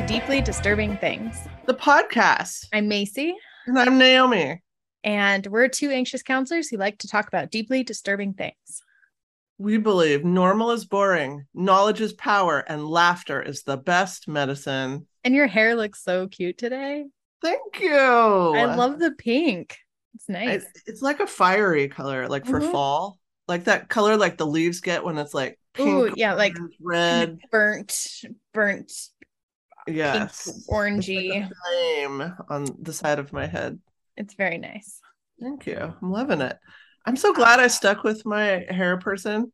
To Deeply Disturbing Things. The podcast. I'm Macy, And I'm Naomi. and we're two anxious counselors who like to talk about deeply disturbing things. We believe normal is boring, knowledge is power, and laughter is the best medicine. And your hair looks so cute today. Thank you. I love the pink. It's nice. It's, it's like a fiery color, like for Mhm. fall, like that color like the leaves get when it's like pink, Ooh, yeah, like red. burnt, burnt, Yes, pink, It's like orangey. a flame on the side of my head. It's very nice. Thank you. I'm loving it. I'm so glad I stuck with my hair person.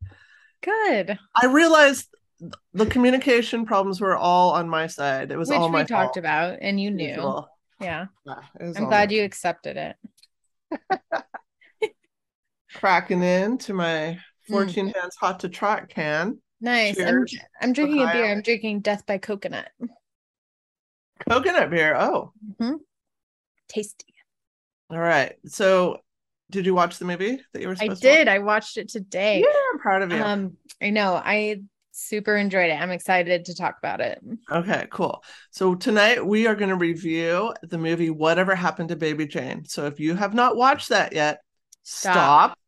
Good. I realized the communication problems were all on my side. It was Which all my we talked fault. about and you knew. Yeah. Yeah, I'm glad you accepted it. cracking into my Mm. 14 hands hot to trot can. Nice. I'm, I'm drinking a beer. I'm drinking Death by Coconut. Coconut beer. Oh, Tasty. all right. So, did you watch the movie that you were I supposed to watch? did. I watched it today. Yeah, I'm proud of you. Um, I know. I super enjoyed it. I'm excited to talk about it. okay, cool. So, tonight we are going to review the movie Whatever Happened to Baby Jane. So, if you have not watched that yet, Stop. stop,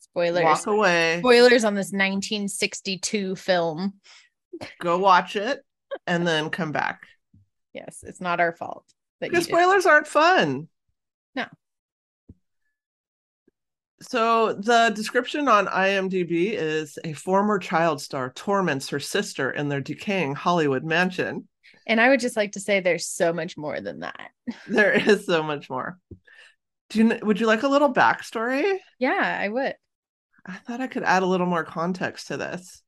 Spoilers. walk away, Spoilers on this 1962 film. go watch it, and then come back. Yes, it's not our fault. Because spoilers aren't fun. No. So the description on IMDb is a former child star torments her sister in their decaying Hollywood mansion. And I would just like to say there's so much more than that. There is so much more. Do you would you like a little backstory? Yeah, I would. I thought I could add a little more context to this.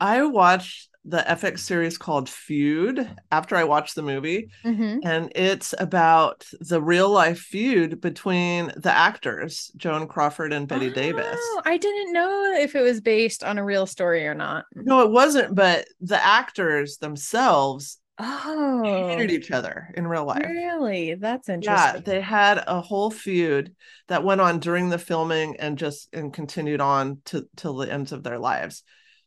I watched the FX series called Feud after I watched the movie. Mhm. and it's about the real life feud between the actors Joan Crawford and Bette Davis. Oh, I didn't know if it was based on a real story or not. No, it wasn't, but the actors themselves Oh, hated each other in real life. really? That's interesting. Yeah, they had a whole feud that went on during the filming and just and continued on to till the ends of their lives.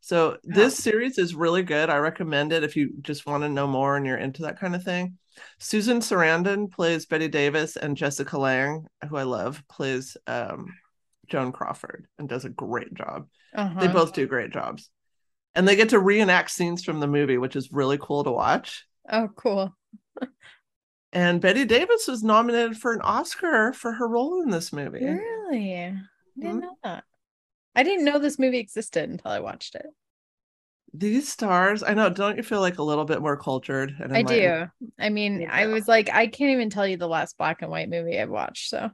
So this series is really good. I recommend it if you just want to know more and you're into that kind of thing. Susan Sarandon plays Bette Davis and Jessica Lange, who I love, plays um, Joan Crawford and does a great job. Uh-huh. They both do great jobs. And they get to reenact scenes from the movie, which is really cool to watch. Oh, cool. And Bette Davis was nominated for an Oscar for her role in this movie. Really? I didn't Mhm. know that. I didn't know this movie existed until I watched it. These stars, I know, don't you feel like a little bit more cultured? And I do. I mean, I was like, I can't even tell you the last black and white movie I've watched. So,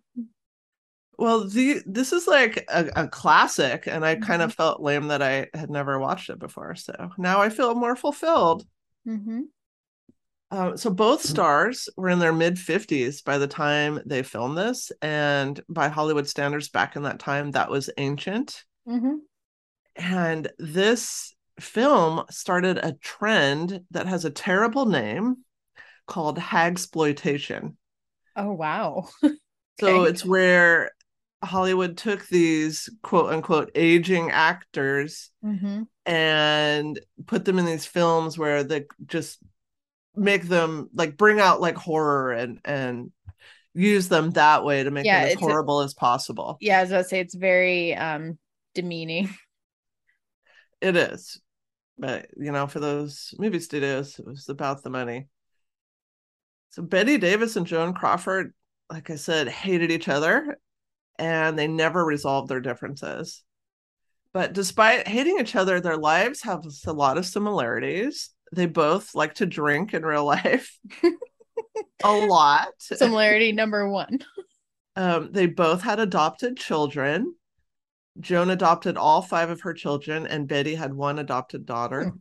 Well, the this is like a, a classic, and I kind Mhm. of felt lame that I had never watched it before. So now I feel more fulfilled. Mhm. Uh, so both stars were in their mid 50s by the time they filmed this, and by Hollywood standards back in that time, that was ancient. Mhm. And this film started a trend that has a terrible name called hagsploitation. Oh, wow. So Okay. it's where Hollywood took these quote unquote aging actors Mhm. and put them in these films where they just make them like bring out like horror and and use them that way to make Yeah, them as it's a- horrible as possible. Yeah, as I was about to say it's very um demeaning. It is. But you know, for those movie studios, it was about the money. So Bette Davis and Joan Crawford, like I said, hated each other and they never resolved their differences. But despite hating each other, their lives have a lot of similarities. They both like to drink in real life a lot. Similarity number one. Um, they both had adopted children. Joan adopted all five of her children, and Betty had one adopted daughter. Hmm.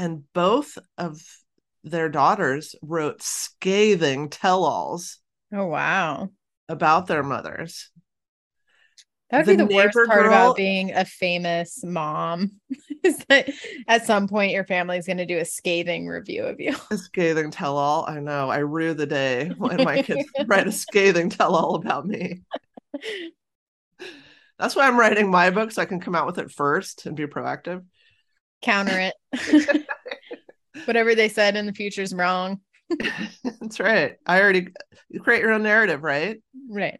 And both of their daughters wrote scathing tell alls Oh, wow. about their mothers. That would be The the worst part girl- about being a famous mom is that at some point your family's going to do a scathing review of you. A scathing tell all. I know. I rue the day when my kids write a scathing tell all about me. That's why I'm writing my book so I can come out with it first and be proactive. Counter it. Whatever they said in the future is wrong. That's right. I already you create your own narrative, right? Right.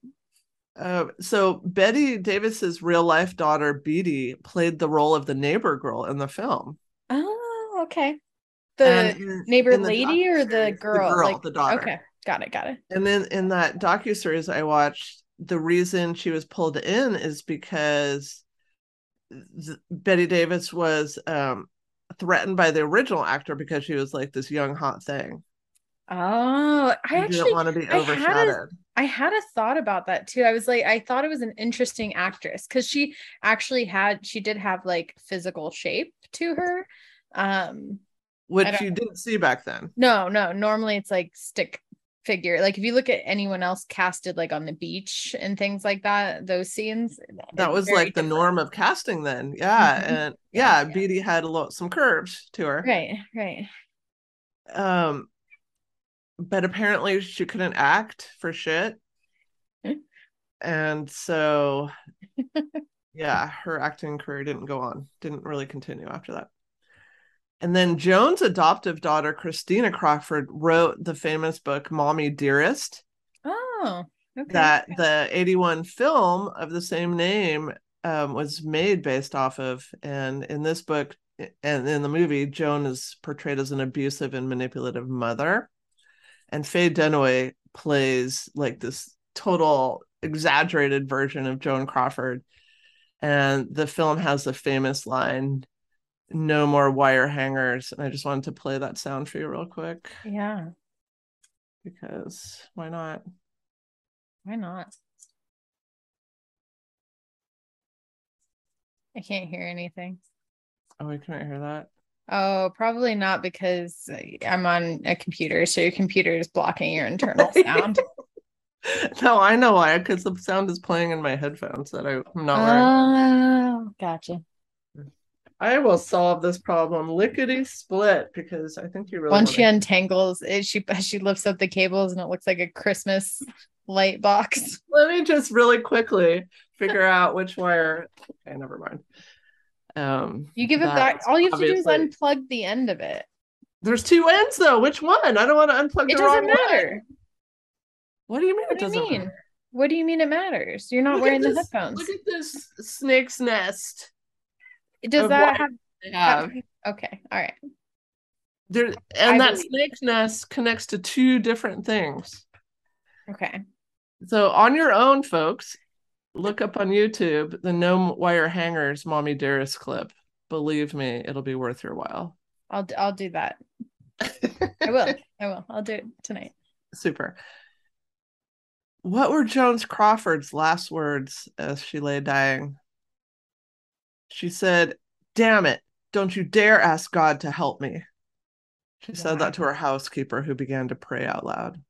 Uh, so Bette Davis's real life daughter B.D. played the role of the neighbor girl in the film. Oh, okay. The in- neighbor in the lady or the girl? The girl, Like- the daughter. Okay, got it, got it. And then in that docu series I watched, the reason she was pulled in is because th- Bette Davis was um, threatened by the original actor because she was like this young hot thing. Oh, I She actually want to be I had a- overshadowed. I had a thought about that too. I was like, I thought it was an interesting actress because she actually had, she did have like physical shape to her. Um, which you didn't see back then. no, no, normally it's like stick figure. Like if you look at anyone else casted like on the beach and things like that, those scenes, That was like the norm of casting then. Yeah. Mhm. And Yeah, yeah. B.D. had a lot some curves to her. Right, right. Um but apparently she couldn't act for shit. And so yeah, her acting career didn't go on, didn't really continue after that. And then Joan's adoptive daughter, Christina Crawford, wrote the famous book Mommy Dearest. Oh, okay. that the 81 film of the same name um, was made based off of. And in this book and in the movie, Joan is portrayed as an abusive and manipulative mother. And Faye Dunaway plays like this total exaggerated version of Joan Crawford. And the film has the famous line, no more wire hangers. And I just wanted to play that sound for you real quick yeah, because why not? why not? I can't hear anything. Oh, we couldn't hear that. Oh, probably not because I'm on a computer, so your computer is blocking your internal sound. No, I know why, because the sound is playing in my headphones that I, I'm not wearing. Oh, gotcha. I will solve this problem lickety split because I think you really Once she untangles it, she she lifts up the cables and it looks like a Christmas light box. Let me just really quickly figure out which wire. Okay, never mind. Um, You give it back. All you have to do is unplug the end of it. There's two ends though. Which one? I don't want to unplug It the doesn't matter. one. What do you mean What it do you doesn't mean? matter? What do you mean it matters? You're not Look wearing at the headphones. Look at this snake's nest. Does that wire have, they have. okay? All right. There, and I that believe- snake's nest connects to two different things. Okay. So on your own, folks, look up on YouTube the no wire hangers mommy dearest clip. Believe me, it'll be worth your while. I'll d- I'll do that. I will. I will. I'll do it tonight. Super. What were Joan Crawford's last words as she lay dying? She said, Damn it, don't you dare ask God to help me. She said that to her housekeeper, who began to pray out loud.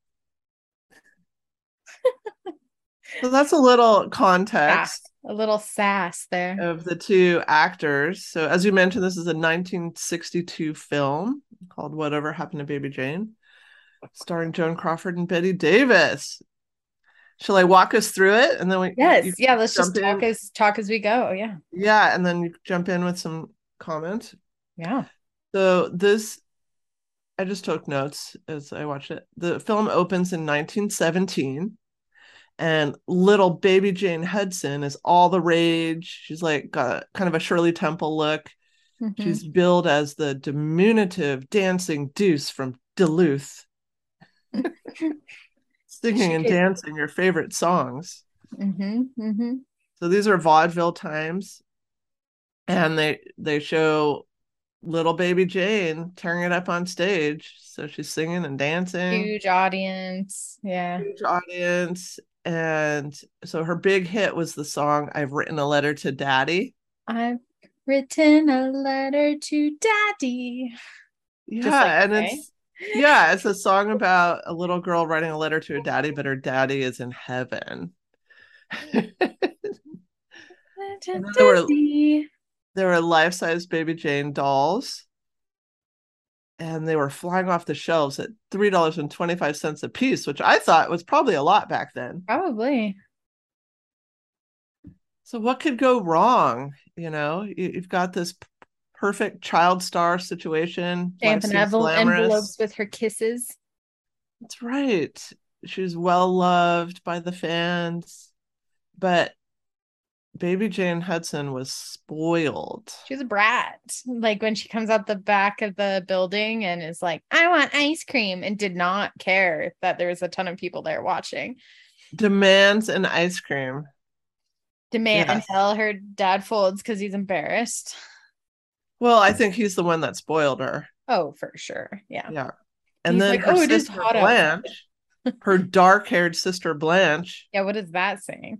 so that's a little context. Sass. A little sass there. of the two actors. So, as you mentioned, this is a 1962 film called Whatever Happened to Baby Jane, starring Joan Crawford and Bette Davis. Shall I walk us through it? And then we, Yes. Yeah. Let's just talk in? as talk as we go. Yeah. yeah, and then you jump in with some comments. Yeah. So, this, I just took notes as I watched it. The film opens in 1917. And little baby Jane Hudson is all the rage. She's like got kind of a Shirley Temple look. Mhm. She's billed as the diminutive dancing deuce from Duluth, singing and dancing your favorite songs. Mhm. Mhm. So these are vaudeville times, and they they show little baby Jane tearing it up on stage. So she's singing and dancing, Huge audience. Yeah. huge audience, and so her big hit was the song "I've Written a Letter to Daddy." I've written a letter to daddy. Yeah, like and okay. it's yeah, it's a song about a little girl writing a letter to her daddy, but her daddy is in heaven. Letter And then there were- there were life-size baby Jane dolls, and they were flying off the shelves at three dollars and twenty-five cents a piece, which I thought was probably a lot back then. Probably. So what could go wrong? You know, you, you've got this perfect child star situation. Envel- envelopes with her kisses. That's right. She's well loved by the fans, but baby Jane Hudson was spoiled. She was a brat. Like when she comes out the back of the building and is like, I want ice cream, and did not care that there was a ton of people there watching. Demands an ice cream. Demand Yes. until her dad folds because he's embarrassed. Well, I think he's the one that spoiled her. Oh, for sure. Yeah. Yeah. And He's then like, her "Oh, sister. Blanche, her dark-haired sister Blanche, Yeah. What is that saying?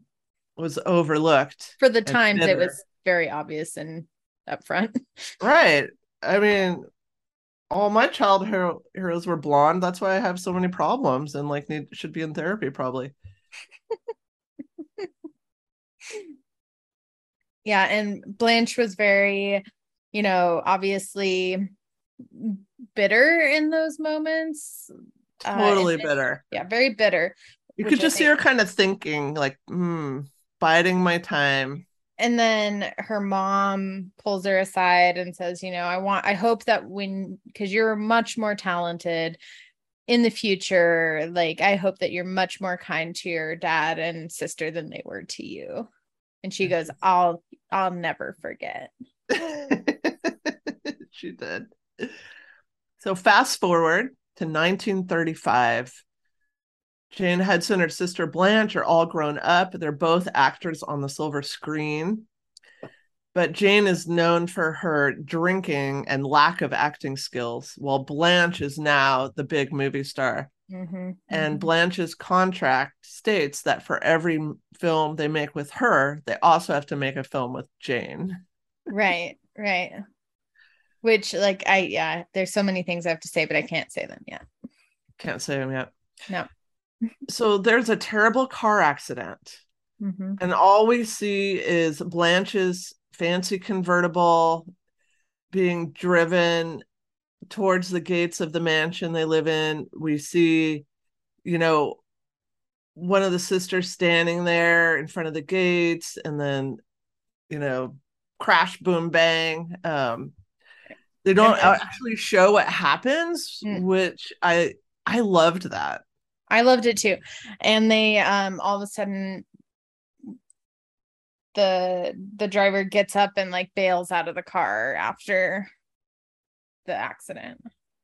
was overlooked. For the times, it was very obvious and upfront. Right. I mean, all my child hero- heroes were blonde. That's why I have so many problems and like need should be in therapy probably. yeah and blanche was very you know obviously bitter in those moments Uh, Totally and- bitter. yeah very bitter You could just see her kind of thinking, like, hmm, biding my time. and then her mom pulls her aside and says you know i want i hope that when because you're much more talented in the future like i hope that you're much more kind to your dad and sister than they were to you and she goes i'll i'll never forget she did. So fast forward to 1935. Jane Hudson and her sister Blanche are all grown up. They're both actors on the silver screen. But Jane is known for her drinking and lack of acting skills, while Blanche is now the big movie star. Mhm, And mhm. Blanche's contract states that for every film they make with her, they also have to make a film with Jane. right right which like i yeah there's so many things i have to say but i can't say them yet Can't say them yet. No. so there's a terrible car accident, Mhm. and all we see is Blanche's fancy convertible being driven towards the gates of the mansion they live in. We see, you know, one of the sisters standing there in front of the gates, and then, you know, crash, boom, bang. Um, they don't actually show what happens, Mm. which I I loved that. I loved it too. And they um all of a sudden the the driver gets up and like bails out of the car after the accident.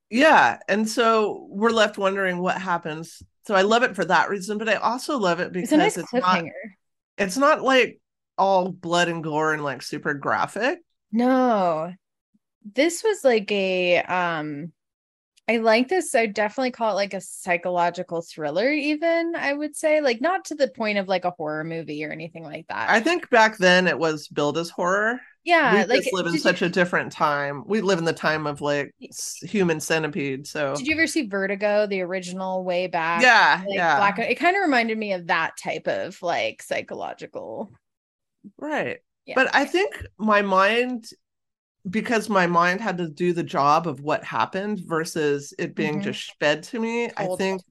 Yeah, and so we're left wondering what happens. So I love it for that reason, but I also love it because It's a nice it's not it's not like all blood and gore and like super graphic. No. This was like a um I like this. I definitely call it like a psychological thriller, even I would say. Like not to the point of like a horror movie or anything like that. I think back then it was billed as horror. yeah, we like just live in such you, a different time. We live in the time of like human centipede. So did you ever see Vertigo, the original way back? yeah, like yeah, black it kind of reminded me of that type of like psychological right. Yeah. But I think my mind, because my mind had to do the job of what happened versus it being Mhm. just fed to me, I think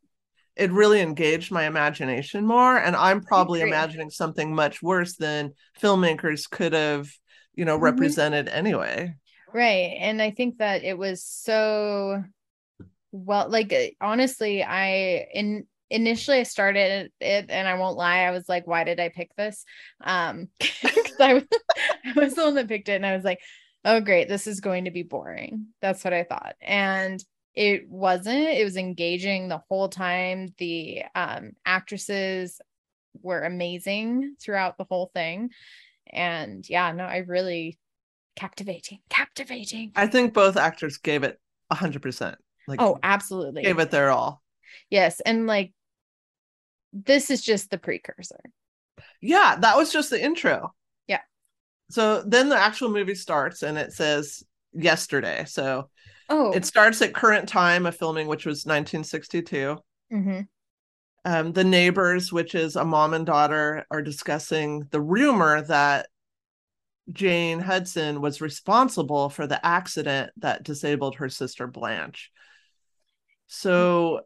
it really engaged my imagination more. And I'm probably imagining something much worse than filmmakers could have, you know, Mhm. represented anyway. right and i think that it was so well like uh, honestly i in initially i started it and i won't lie i was like why did i pick this um 'cause I, was- I was the one that picked it and i was like oh great this is going to be boring that's what i thought and it wasn't it was engaging the whole time the um actresses were amazing throughout the whole thing and yeah no i really captivating captivating I think both actors gave it a hundred percent. Like oh absolutely gave it their all. yes and like this is just the precursor Yeah, that was just the intro. So then the actual movie starts and it says yesterday. So oh it starts at current time of filming, which was 1962. mhm. Um, the neighbors, which is a mom and daughter, are discussing the rumor that Jane Hudson was responsible for the accident that disabled her sister Blanche. So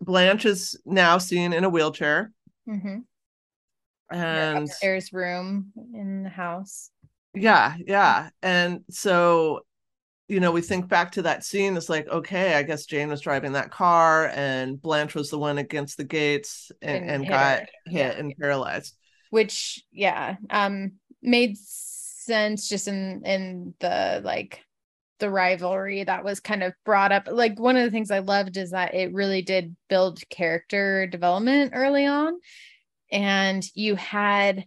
Blanche is now seen in a wheelchair, Mhm. and upstairs room in the house yeah, yeah, and so you know, we think back to that scene. It's like, okay, I guess Jane was driving that car, and Blanche was the one against the gates and, And and, hit got her. hit Yeah. and paralyzed. which yeah um made sense just in in the like the rivalry that was kind of brought up like one of the things i loved is that it really did build character development early on and you had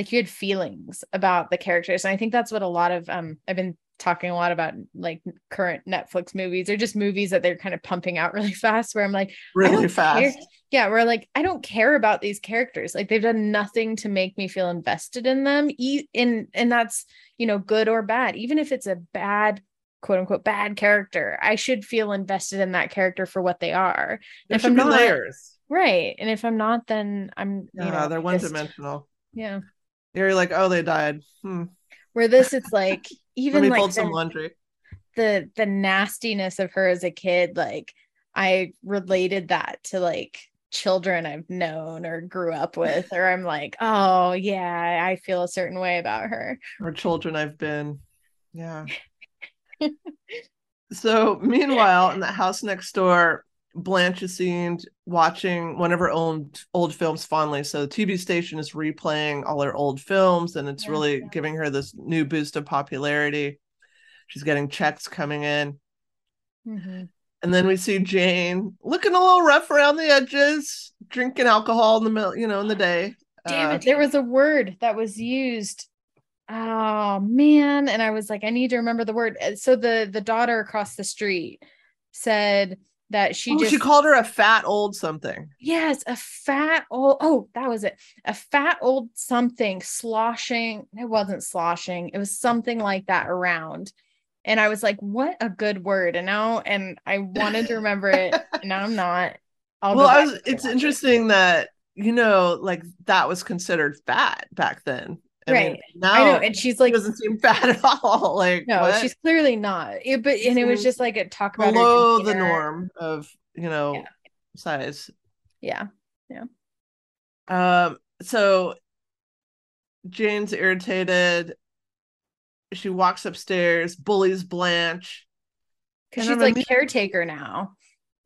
like you had feelings about the characters and i think that's what a lot of um i've been talking a lot about like current netflix movies or just movies that they're kind of pumping out really fast where i'm like Really fast. care. Yeah, we're like, I don't care about these characters. Like they've done nothing to make me feel invested in them. E- in and that's you know good or bad. Even if it's a bad quote unquote bad character, I should feel invested in that character for what they are. There if I'm not- layers. Right. And if I'm not, then I'm Yeah, you know they're one dimensional. Yeah. You're like, oh, they died. Hmm. Where this it's like even like fold some the- laundry. the the nastiness of her as a kid like i related that to like children i've known or grew up with or i'm like oh yeah i feel a certain way about her or children I've been. Yeah. so meanwhile, in the house next door, Blanche is seen watching one of her old old films fondly. So the TV station is replaying all her old films, and it's Yeah, really yeah. giving her this new boost of popularity. She's getting checks coming in. Mhm. And then we see Jane looking a little rough around the edges, drinking alcohol in the middle, you know, in the day. damn Uh, it there was a word that was used oh man and i was like i need to remember the word Uh, so the the daughter across the street said that she oh, just she called her a fat old something. Yes, a fat old oh, that was it. A fat old something sloshing. It wasn't sloshing. It was something like that around. And I was like, what a good word. And now and I wanted to remember it. and now I'm not. I'll well, I was, it's watch it. interesting that you know, like that was considered fat back then. I mean, Right. now I know. And she's she like, doesn't seem fat at all. Like no, what? she's clearly not. It, but and it was just like a talk about below the norm of you know Yeah. size. Yeah. Yeah. Um. So Jane's irritated. She walks upstairs, bullies Blanche. Because she's like caretaker now.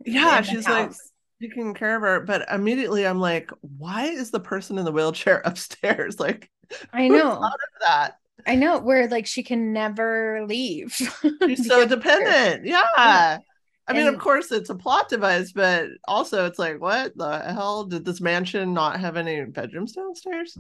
Yeah, she's like house. Taking care of her. But immediately, I'm like, why is the person in the wheelchair upstairs? Like, I know. that? I know where like she can never leave. She's so dependent. Yeah. Yeah. I mean, of course, it's a plot device, but also it's like, what the hell? Did this mansion not have any bedrooms downstairs?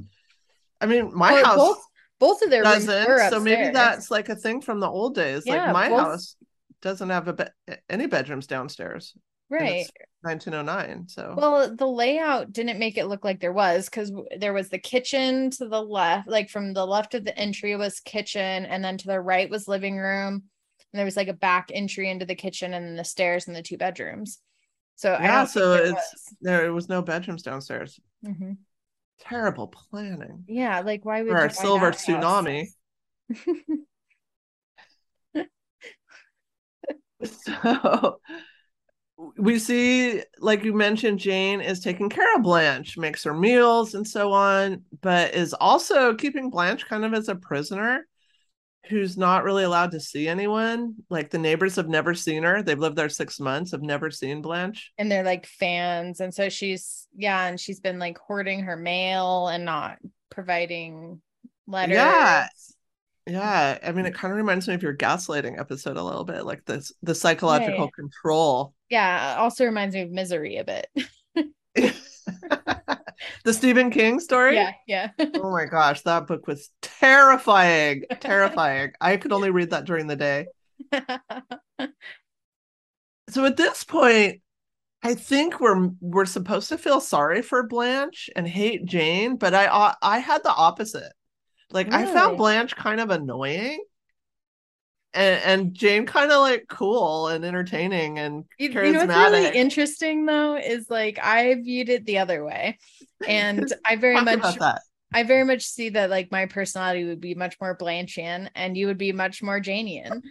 I mean, my Well, house both both of their doesn't. So maybe that's like a thing from the old days. Yeah, like my both- house doesn't have a be- any bedrooms downstairs. Right. 1909. So Well, the layout didn't make it look like there was because there was the kitchen to the left, like from the left of the entry was kitchen, and then to the right was living room. And there was like a back entry into the kitchen and then the stairs and the two bedrooms. So I Yeah, so there it's- there was no bedrooms downstairs. was. Mhm. Terrible planning. Yeah, like why would our silver tsunami. So we see, like you mentioned, Jane is taking care of Blanche, makes her meals and so on, but is also keeping Blanche kind of as a prisoner who's not really allowed to see anyone. Like the neighbors have never seen her. They've lived there six months, have never seen Blanche. and they're like fans and so she's yeah and she's been like hoarding her mail and not providing letters Yeah. Yeah. I mean, it kind of reminds me of your gaslighting episode a little bit, like this the psychological Right. control. yeah also reminds me of misery a bit the Stephen King story. yeah yeah Oh my gosh, that book was terrifying. Terrifying. I could only read that during the day. So at this point, I think we're we're supposed to feel sorry for Blanche and hate Jane, but I I had the opposite. Like I found Blanche kind of annoying. And and Jane kind of like cool and entertaining and you, charismatic. you know what's really interesting though is like i viewed it the other way. And i very much i very much see that like my personality would be much more blanchian and you would be much more janian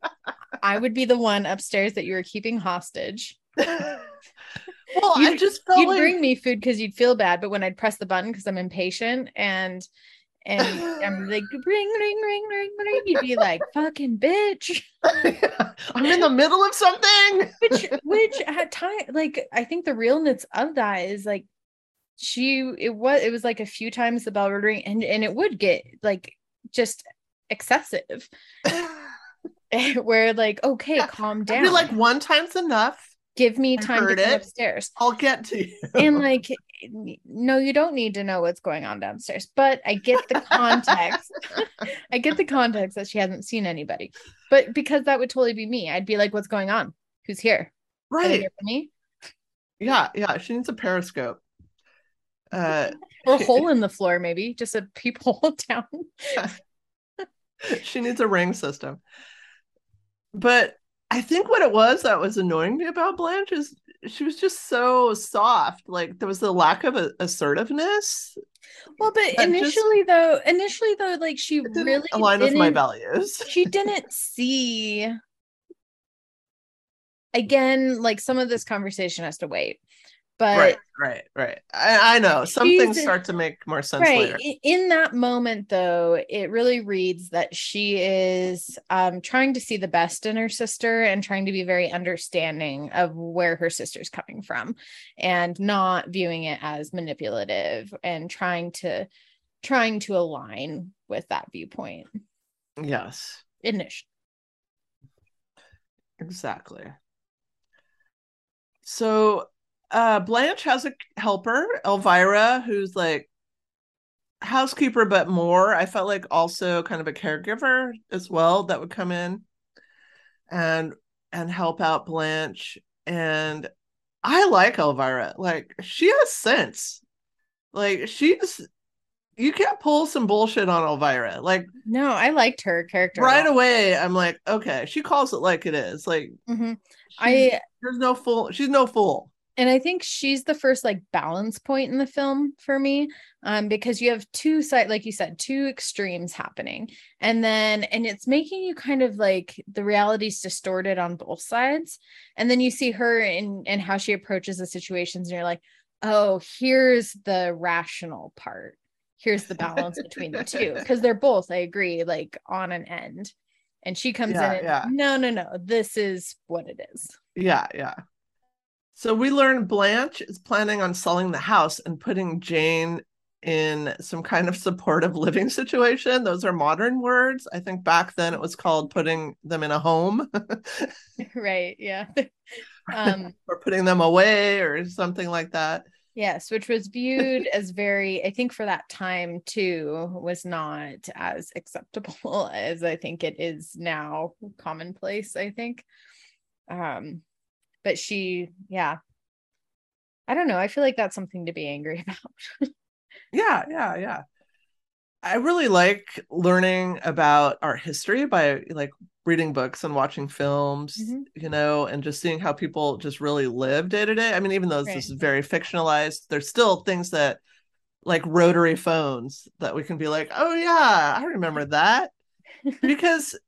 i would be the one upstairs that you were keeping hostage. Well, I just felt you'd like bring me food because you'd feel bad but when i'd press the button because i'm impatient and And I'm like, ring, ring, ring, ring, ring. You'd be like, fucking bitch. I'm in the middle of something. which which at time like I think the realness of that is like she it was it was like a few times the bell would ring and and it would get like just excessive where like okay calm I'd down like, one time's enough. give me I time to get it. upstairs I'll get to you. and like no you don't need to know what's going on downstairs but i get the context i get the context that she hasn't seen anybody but because that would totally be me i'd be like what's going on who's here right. here for me Yeah, yeah. She needs a periscope. Uh or a hole in the floor maybe just a peephole down she needs a ring system. But I think what it was that was annoying me about Blanche is she was just so soft. Like there was a lack of a- assertiveness. well but That just- initially though initially though like she really align with my values. she didn't see again like some of this conversation has to wait but right, right, right. I, I know some things start to make more sense right later. in that moment though it really reads that she is um trying to see the best in her sister and trying to be very understanding of where her sister's coming from and not viewing it as manipulative and trying to trying to align with that viewpoint Yes, initially exactly. So uh Blanche has a helper, Elvira, who's like housekeeper, but more. I felt like also kind of a caregiver as well that would come in and and help out Blanche. And I like Elvira. Like she has sense. Like she's you can't pull some bullshit on Elvira. Like no i liked her character right away, I'm like, okay, she calls it like it is. Like Mhm. she's- i there's no fool. She's no fool. And i think she's the first like balance point in the film for me um because you have two side like you said two extremes happening. And then and it's making you kind of like the reality's distorted on both sides. And then you see her in and how she approaches the situations and you're like oh here's the rational part. Here's the balance between the two. Because they're both i agree like on an end. And she comes Yeah, in and yeah. no no no this is what it is. Yeah, yeah. So we learn Blanche is planning on selling the house and putting Jane in some kind of supportive living situation. Those are modern words. I think back then it was called putting them in a home right yeah um or putting them away or something like that. yes which was viewed as very i think for that time too was not as acceptable as i think it is now commonplace i think um but she yeah i don't know i feel like that's something to be angry about Yeah, yeah, yeah. I really like learning about our history by like reading books and watching films, Mhm. you know, and just seeing how people just really live day to day. I mean, even though this Right. is very fictionalized, there's still things that like rotary phones that we can be like, oh yeah, I remember that. because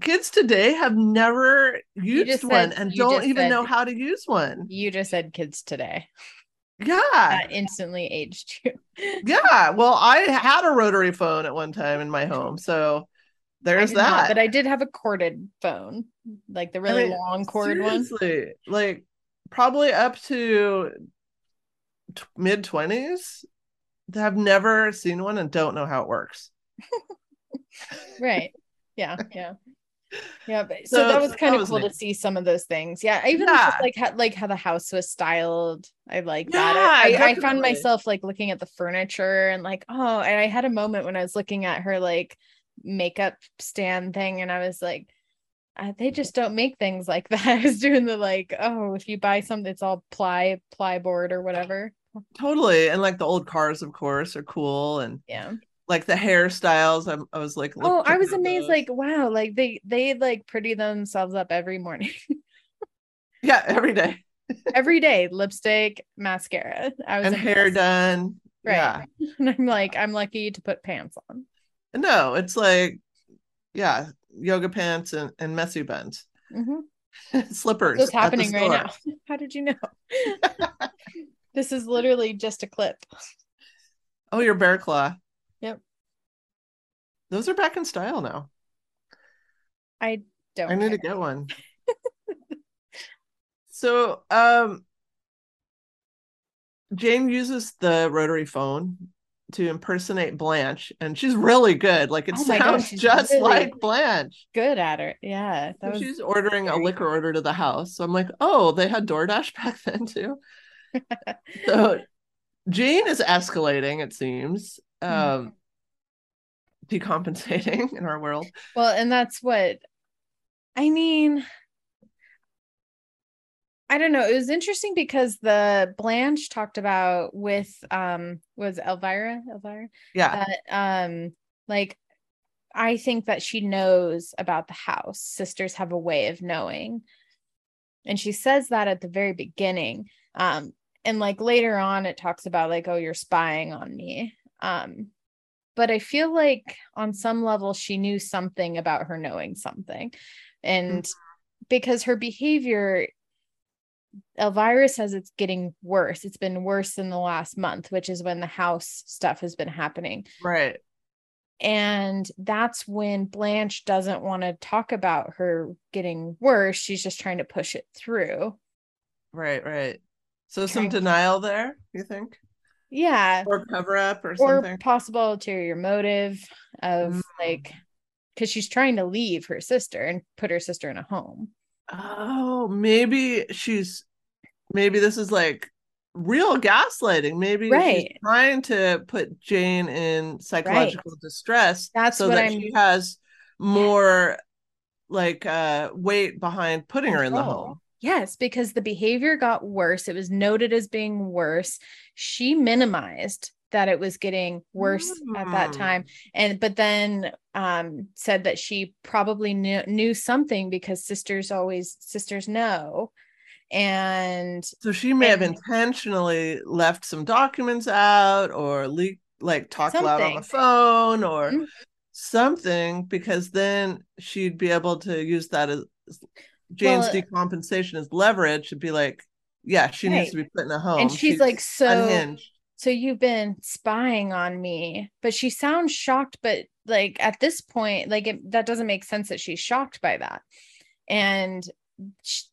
kids today have never used one said- and don't even said- know how to use one. you just said kids today Yeah. that instantly aged you Yeah, well, I had a rotary phone at one time in my home, so there's did not, that. but i did have a corded phone like the I really mean, long cord one like probably up to t- mid twenties, have never seen one and don't know how it works. right yeah yeah. Yeah but, so, So that was that kind of was cool neat. to see some of those things. Yeah even Yeah. just like how like how the house was styled. I like Yeah, that I, I, I found myself like looking at the furniture and like oh and i had a moment when i was looking at her like makeup stand thing and i was like uh, they just don't make things like that. I was doing the like oh if you buy something it's all ply ply board or whatever. Totally, and like the old cars, of course, are cool, and yeah like the hairstyles. I'm, I was like, oh i was amazed those. like wow like they they like pretty themselves up every morning yeah, every day, every day lipstick mascara i was and hair done. Right. Yeah, and i'm like i'm lucky to put pants on no, it's like, yeah, yoga pants and, and messy buns. Mhm. slippers. what's happening right now how did you know this is literally just a clip Oh, your bear claw. Those are back in style now. I don't. I need care. to get one. so, um, Jane uses the rotary phone to impersonate Blanche, and she's really good. Like it oh sounds God, just really like Blanche. Good at her, yeah. So. She's ordering a liquor order to the house. So I'm like, oh, they had DoorDash back then too. so Jane is escalating, it seems. Hmm. Um decompensating in our world. Well, and that's what I mean. I don't know. It was interesting because the Blanche talked about with um was Elvira, Elvira? Yeah. That um like I think that she knows about the house. Sisters have a way of knowing. And she says that at the very beginning. Um and like later on it talks about like oh you're spying on me. Um but I feel like on some level she knew something about her knowing something. And mm-hmm. because her behavior Elvira says it's getting worse. It's been worse in the last month, which is when the house stuff has been happening. Right. And that's when Blanche doesn't want to talk about her getting worse. She's just trying to push it through. Right, right. So some denial there, you think? Yeah. Or cover up or, or something. possible ulterior motive of mm. like because she's trying to leave her sister and put her sister in a home. Oh, maybe she's maybe this is like real gaslighting. Maybe right. she's trying to put Jane in psychological right. distress That's so that I'm... she has more like uh weight behind putting Control. her in the home. Yes, because the behavior got worse. It was noted as being worse. She minimized that it was getting worse mm. at that mm. time and but then um said that she probably knew, knew something because sisters always sisters know and so she may and, have intentionally left some documents out or leak like talk loud on the phone or mm-hmm. something because then she'd be able to use that as Jane's well, decompensation as leverage to be like yeah she right. needs to be put in a home and she's, she's like so unhinged so you've been spying on me but she sounds shocked but like at this point like it, that doesn't make sense that she's shocked by that and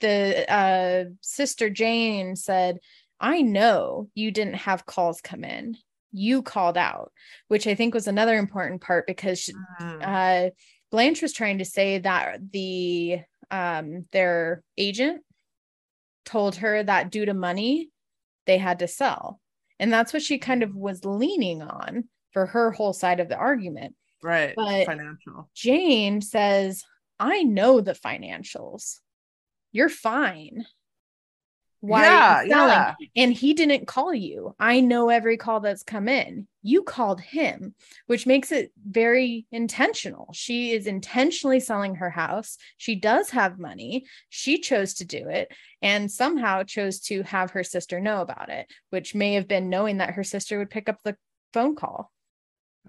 the uh, sister jane said i know you didn't have calls come in you called out which i think was another important part because mm. uh, blanche was trying to say that the um, their agent told her that due to money they had to sell and that's what she kind of was leaning on for her whole side of the argument. Right. But financial. Jane says, I know the financials. You're fine. Why yeah, yeah. And he didn't call you. I know every call that's come in. You called him, which makes it very intentional. She is intentionally selling her house. She does have money. She chose to do it and somehow chose to have her sister know about it, which may have been knowing that her sister would pick up the phone call.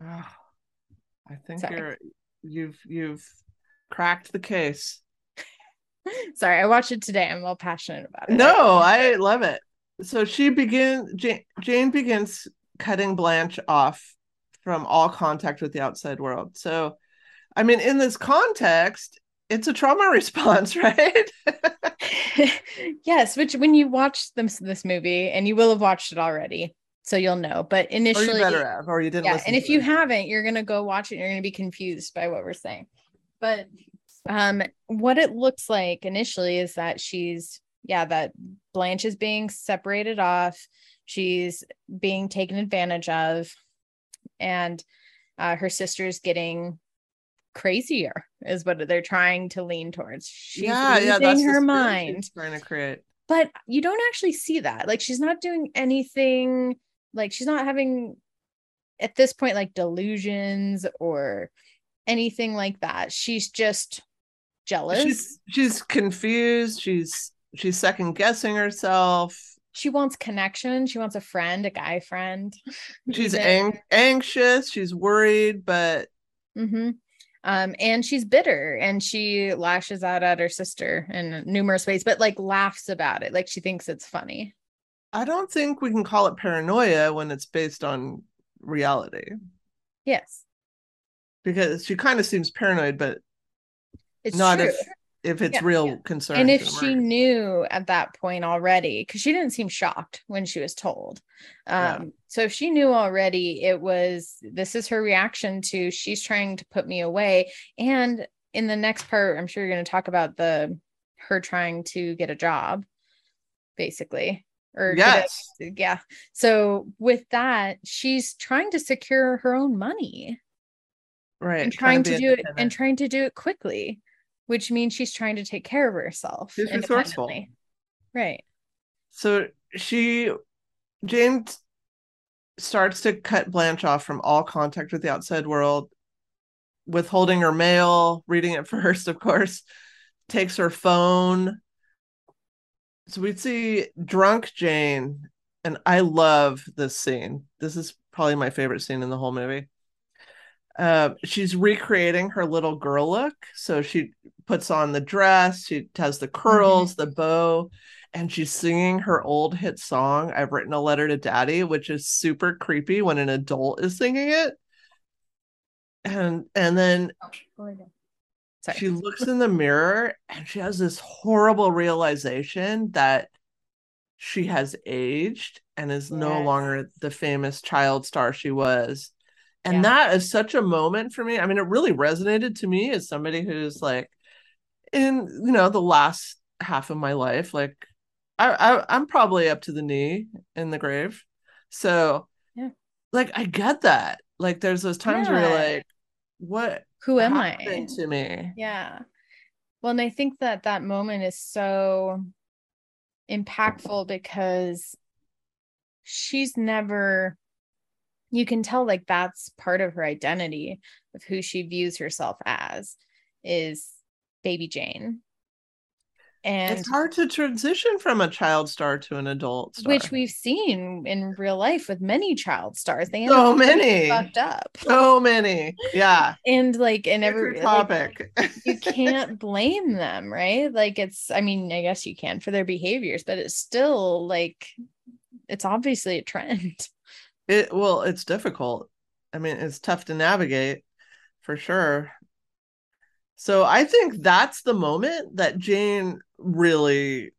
Oh, I think Sorry. you're you've you've cracked the case. Sorry, I watched it today. I'm all passionate about it. No, I love it. So she begins Jane, Jane begins cutting Blanche off from all contact with the outside world. So I mean in this context, it's a trauma response, right? yes, which when you watch this this movie and you will have watched it already, so you'll know. But initially, or you better have, or you didn't. Yeah, and if you it. haven't, you're gonna go watch it. and You're gonna be confused by what we're saying. But um what it looks like initially is that she's yeah that blanche is being separated off. She's being taken advantage of. And uh, her sister's getting crazier is what they're trying to lean towards. She's yeah yeah that's her mind. trying to create. But you don't actually see that. Like she's not doing anything like she's not having at this point like delusions or anything like that. She's just jealous. She's she's confused. She's she's second guessing herself. She wants connection. She wants a friend, a guy friend. She's ang- anxious. She's worried, but mm-hmm. um, and she's bitter, and she lashes out at her sister in numerous ways, but like laughs about it, like she thinks it's funny. I don't think we can call it paranoia when it's based on reality. Yes. because she kind of seems paranoid, but It's not true. if if it's Yeah, real concern. and if she knew at that point already because she didn't seem shocked when she was told. Yeah. um so if she knew already it was this is her reaction to she's trying to put me away. And in the next part i'm sure you're going to talk about the her trying to get a job basically or get a- yes, yeah. So with that she's trying to secure her own money. Right, and trying to do it and trying to do it quickly, which means she's trying to take care of herself. She's resourceful. Right. So she, Jane, t- starts to cut Blanche off from all contact with the outside world, withholding her mail, reading it first, of course, takes her phone. So we see drunk Jane, and I love this scene. This is probably my favorite scene in the whole movie. Uh, she's recreating her little girl look. So she puts on the dress, she has the curls, the bow, and she's singing her old hit song, I've Written a Letter to Daddy, which is super creepy when an adult is singing it. And and then Sorry. she looks in the mirror and she has this horrible realization that she has aged and is no longer the famous child star she was. And Yeah. that is such a moment for me. I mean, it really resonated to me as somebody who's like in, you know, the last half of my life. Like I, I I'm probably up to the knee in the grave. So Yeah. like I get that. Like there's those times where you're like, what Who am I? to me? Yeah. Well, and I think that that moment is so impactful because she's never, you can tell like that's part of her identity of who she views herself as is baby Jane. And it's hard to transition from a child star to an adult star. which we've seen in real life with many child stars. They So many. fucked up. so many. Yeah. And like, and every Different like, topic. you can't blame them, right? Like it's I mean, I guess you can for their behaviors, but it's still like it's obviously a trend. It well, it's difficult. I mean, it's tough to navigate for sure. So I think that's the moment that Jane really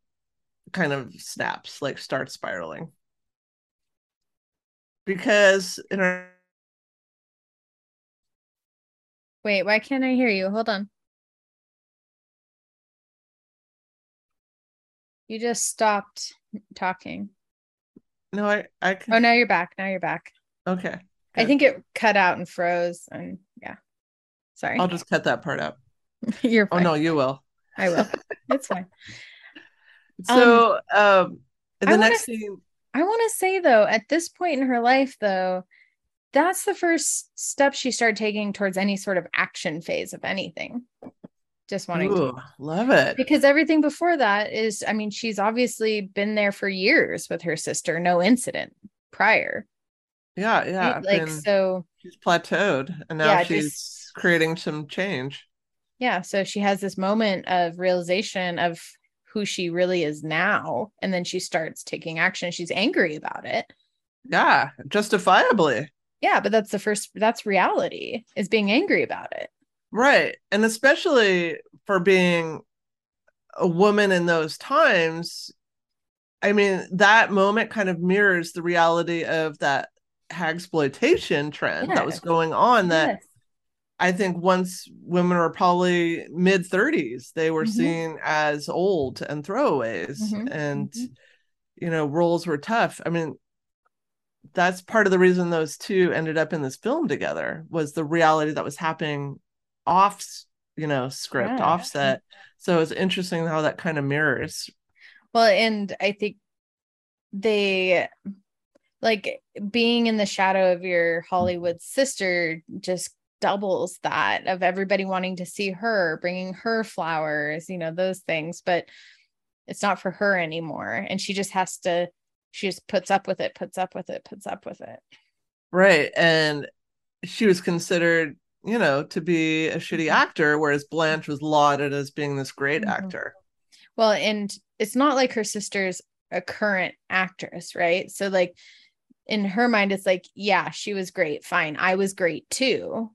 kind of snaps, like starts spiraling. Because in her Wait, why can't I hear you? Hold on. You just stopped talking. No, I I can Oh, now you're back. Now you're back. okay. I think it cut out and froze and yeah. Sorry. I'll just cut that part out. you're Fine. Oh no, you will. I will. It's fine. So um the I wanna next s- scene I want to say though, at this point in her life, though, that's the first step she started taking towards any sort of action phase of anything. Just wanting to, love it. because everything before that is, I mean, she's obviously been there for years with her sister, no incident prior. Yeah, yeah. right? Like, so she's plateaued and now Yeah, she's just- creating some change. yeah, so she has this moment of realization of who she really is now. And then she starts taking action. She's angry about it. Yeah, justifiably. Yeah, but that's the first, that's reality is being angry about it. Right. And especially for being a woman in those times, I mean, that moment kind of mirrors the reality of that hagsploitation trend that was going on that Yes. I think once women were probably mid 30s, they were Mhm. seen as old and throwaways. Mhm, And, mhm. you know, roles were tough. I mean, that's part of the reason those two ended up in this film together was the reality that was happening off, you know, script, Yeah. offset. So it's interesting how that kind of mirrors. Well, and I think they like being in the shadow of your Hollywood sister just doubles that of everybody wanting to see her, bringing her flowers, you know, those things, but it's not for her anymore. And she just has to, she just puts up with it, puts up with it, puts up with it. Right. And she was considered, you know, to be a shitty actor, whereas Blanche was lauded as being this great Mhm. actor. Well, and it's not like her sister's a current actress, right? So, like, in her mind, it's like, yeah, she was great. Fine. I was great too.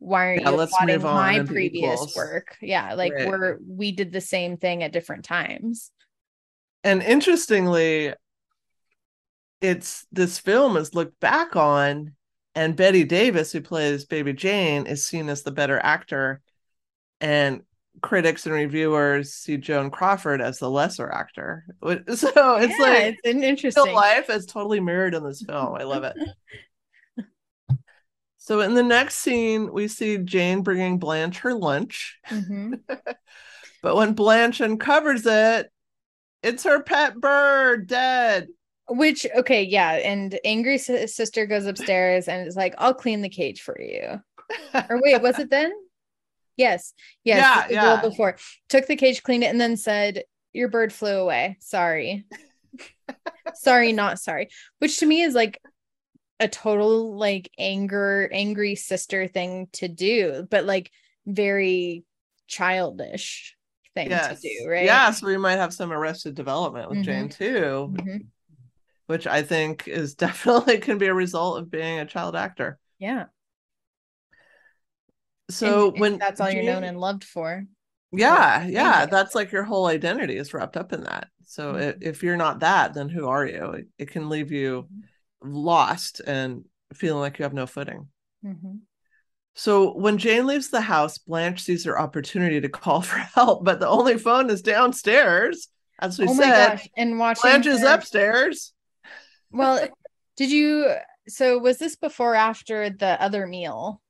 why aren't Yeah, you let's applauding move on my previous work yeah like Right. we're we did the same thing at different times And interestingly, it's this film is looked back on, and Bette Davis, who plays Baby Jane, is seen as the better actor, and critics and reviewers see Joan Crawford as the lesser actor. So it's Yeah, like it's an interesting life is totally mirrored in this film. I love it. So in the next scene, we see Jane bringing Blanche her lunch, Mhm. but when Blanche uncovers it, it's her pet bird dead. Which okay yeah and angry si- sister goes upstairs and is like i'll clean the cage for you or wait was it then yes yes Yeah, just the girl yeah. before took the cage cleaned it and then said your bird flew away sorry sorry not sorry which to me is like a total like anger angry sister thing to do but like very childish thing yes. to do right Yes, we might have some arrested development with Mhm. Jane too, Mhm. Which I think is definitely can be a result of being a child actor. yeah. So And- when that's all you're known and loved for yeah yeah that's like your whole identity is wrapped up in that. So i- Mhm. if you're not that then who are you? It, it can leave you lost and feeling like you have no footing. Mhm. so when jane leaves the house blanche sees her opportunity to call for help but the only phone is downstairs as we oh my said. gosh and watching blanche is upstairs well did you so was this before or after the other meal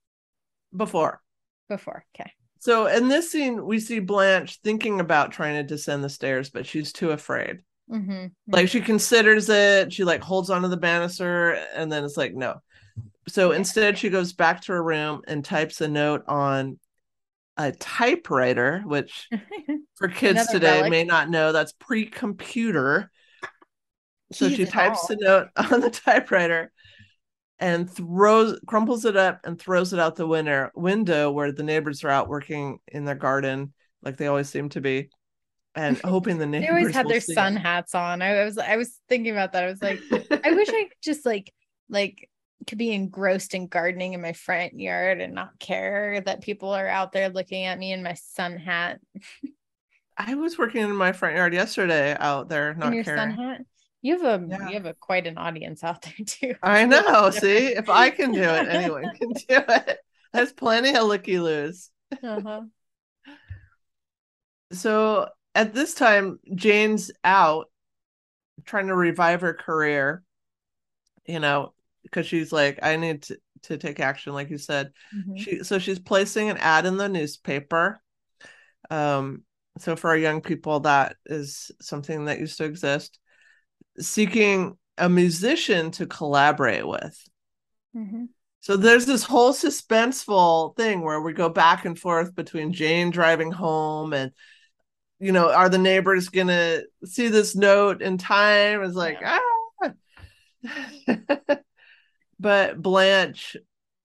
before before okay so in this scene we see blanche thinking about trying to descend the stairs but she's too afraid mm-hmm. like she considers it she like holds onto the banister and then it's like no so Yeah. instead she goes back to her room and types a note on a typewriter which for kids Another today relic. may not know that's pre-computer so she types the note on the typewriter and throws crumples it up and throws it out the window window where the neighbors are out working in their garden like they always seem to be and hoping the neighbors they always had their see it. sun hats on. I, I was i was thinking about that. I was like i wish i could just like like could be engrossed in gardening in my front yard and not care that people are out there looking at me in my sun hat. I was working in my front yard yesterday out there, in not your caring. sun hat you have a Yeah. you have a quite an audience out there too I know. See, if I can do it, anyone can do it. There's plenty of looky loos. uh-huh. So at this time, Jane's out trying to revive her career, you know, because she's like, I need to, to take action, like you said. Mhm. She so she's placing an ad in the newspaper. Um, so for our young people, that is something that used to exist. Seeking a musician to collaborate with. Mhm. So there's this whole suspenseful thing where we go back and forth between Jane driving home and you know, are the neighbors gonna see this note in time? It's like, ah. but Blanche,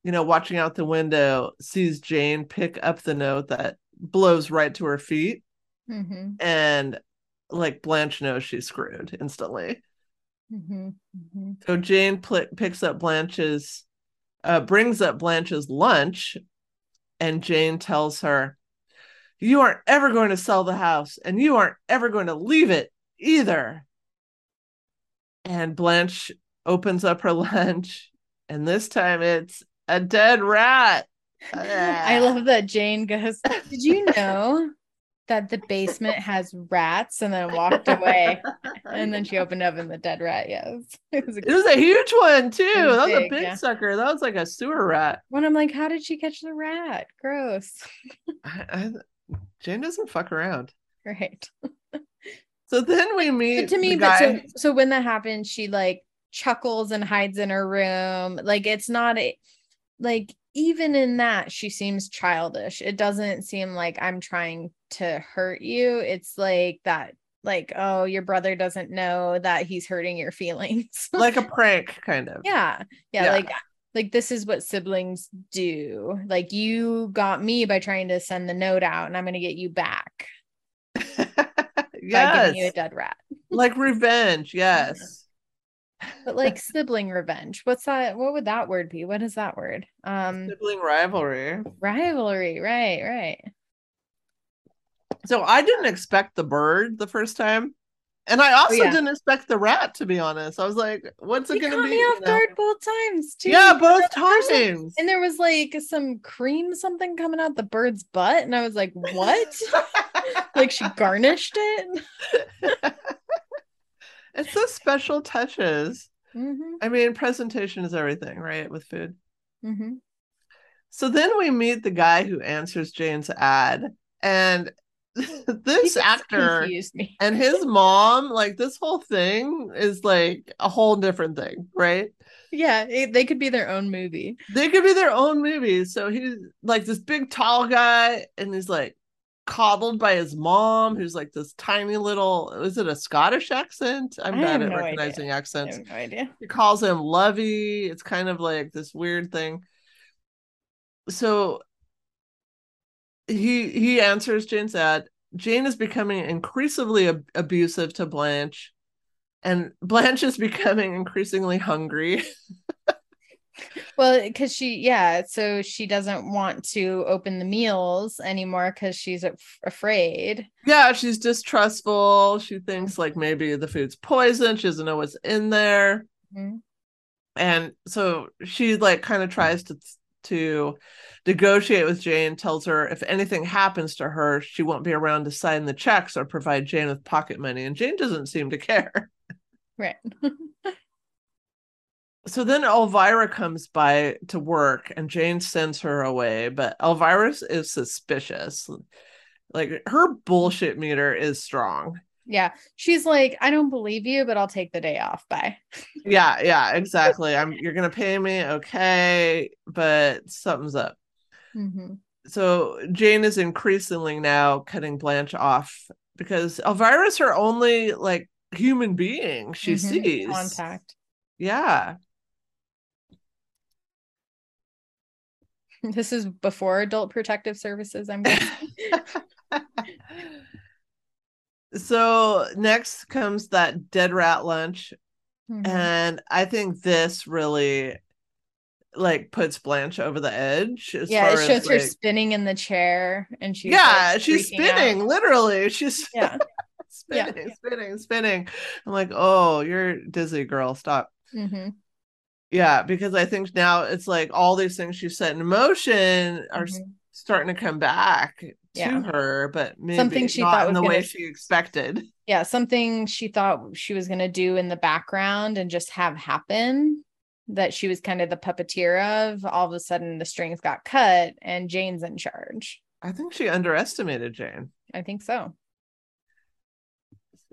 you know, watching out the window, sees Jane pick up the note that blows right to her feet, Mhm. and like Blanche knows she's screwed instantly. Mhm. Mhm. So Jane pl- picks up Blanche's, uh, brings up Blanche's lunch, and Jane tells her, "You aren't ever going to sell the house, and you aren't ever going to leave it either." And Blanche opens up her lunch, and this time it's a dead rat. I love that Jane goes, Did you know that the basement has rats? And then walked away. And then she opened up and the dead rat, yes. It was a It was a huge one too. Was that was a big, big yeah. sucker. That was like a sewer rat. when I'm like, How did she catch the rat? Gross. I, I, Jane doesn't fuck around. Right. So then we meet But to me, but so so when that happens, she like chuckles and hides in her room. Like it's not a like even in that she seems childish. It doesn't seem like I'm trying to hurt you. It's like that like oh your brother doesn't know that he's hurting your feelings. like a prank kind of. yeah. yeah. Yeah. Like like this is what siblings do. Like you got me by trying to send the note out and I'm going to get you back by giving you a dead rat. like revenge. Yes. but like sibling revenge. What's that? What would that word be? What is that word? Um Sibling rivalry. rivalry, right, right. So I didn't expect the bird the first time. And I also yeah. didn't expect the rat, to be honest. I was like, what's it He to be? me you off guard both times too. Yeah, both times. And there was like some cream something coming out the bird's butt. And I was like, what? like she garnished it. it's the special touches. hmm I mean, presentation is everything, right? With food. hmm So then we meet the guy who answers Jane's ad. And this actor and his mom, like this whole thing is like a whole different thing, right? Yeah, it- they could be their own movie. They could be their own movie. So he's like this big tall guy, and he's like coddled by his mom, who's like this tiny little is it a Scottish accent? I'm I bad at no recognizing I accents. have no idea. He calls him Lovey. It's kind of like this weird thing. So he he answers Jane's ad. Jane is becoming increasingly ab- abusive to Blanche, and Blanche is becoming increasingly hungry. Well, because she, yeah, so she doesn't want to open the meals anymore because she's af- afraid. yeah, she's distrustful. She thinks like maybe the food's poison. She doesn't know what's in there. Mhm. and so she like kind of tries to to negotiate with Jane tells her if anything happens to her she won't be around to sign the checks or provide Jane with pocket money and Jane doesn't seem to care Right. so then Elvira comes by to work and Jane sends her away but Elvira is suspicious like her bullshit meter is strong Yeah. She's like, I don't believe you, but I'll take the day off. Bye. yeah yeah exactly i'm you're gonna pay me okay but something's up hmm so Jane is increasingly now cutting Blanche off because Elvira's her only like human being she sees. Mm-hmm. Contact. Yeah. This is before adult protective services, I'm guessing. so next comes that dead rat lunch Mhm. and I think this really like puts Blanche over the edge as yeah, far it shows as, her like- spinning in the chair and she's yeah, like, she's freaking out. spinning literally. She's Yeah. Yeah. spinning, spinning, spinning. I'm like, "Oh, you're dizzy, girl. Stop." hmm Yeah, because I think now it's like all these things she set in motion are s Mhm. starting to come back to Yeah. her, but maybe Something she not thought in the way gonna- she expected. Yeah, something she thought she was going to do in the background and just have happen that she was kind of the puppeteer of. All of a sudden, the strings got cut and Jane's in charge. I think she underestimated Jane. I think so.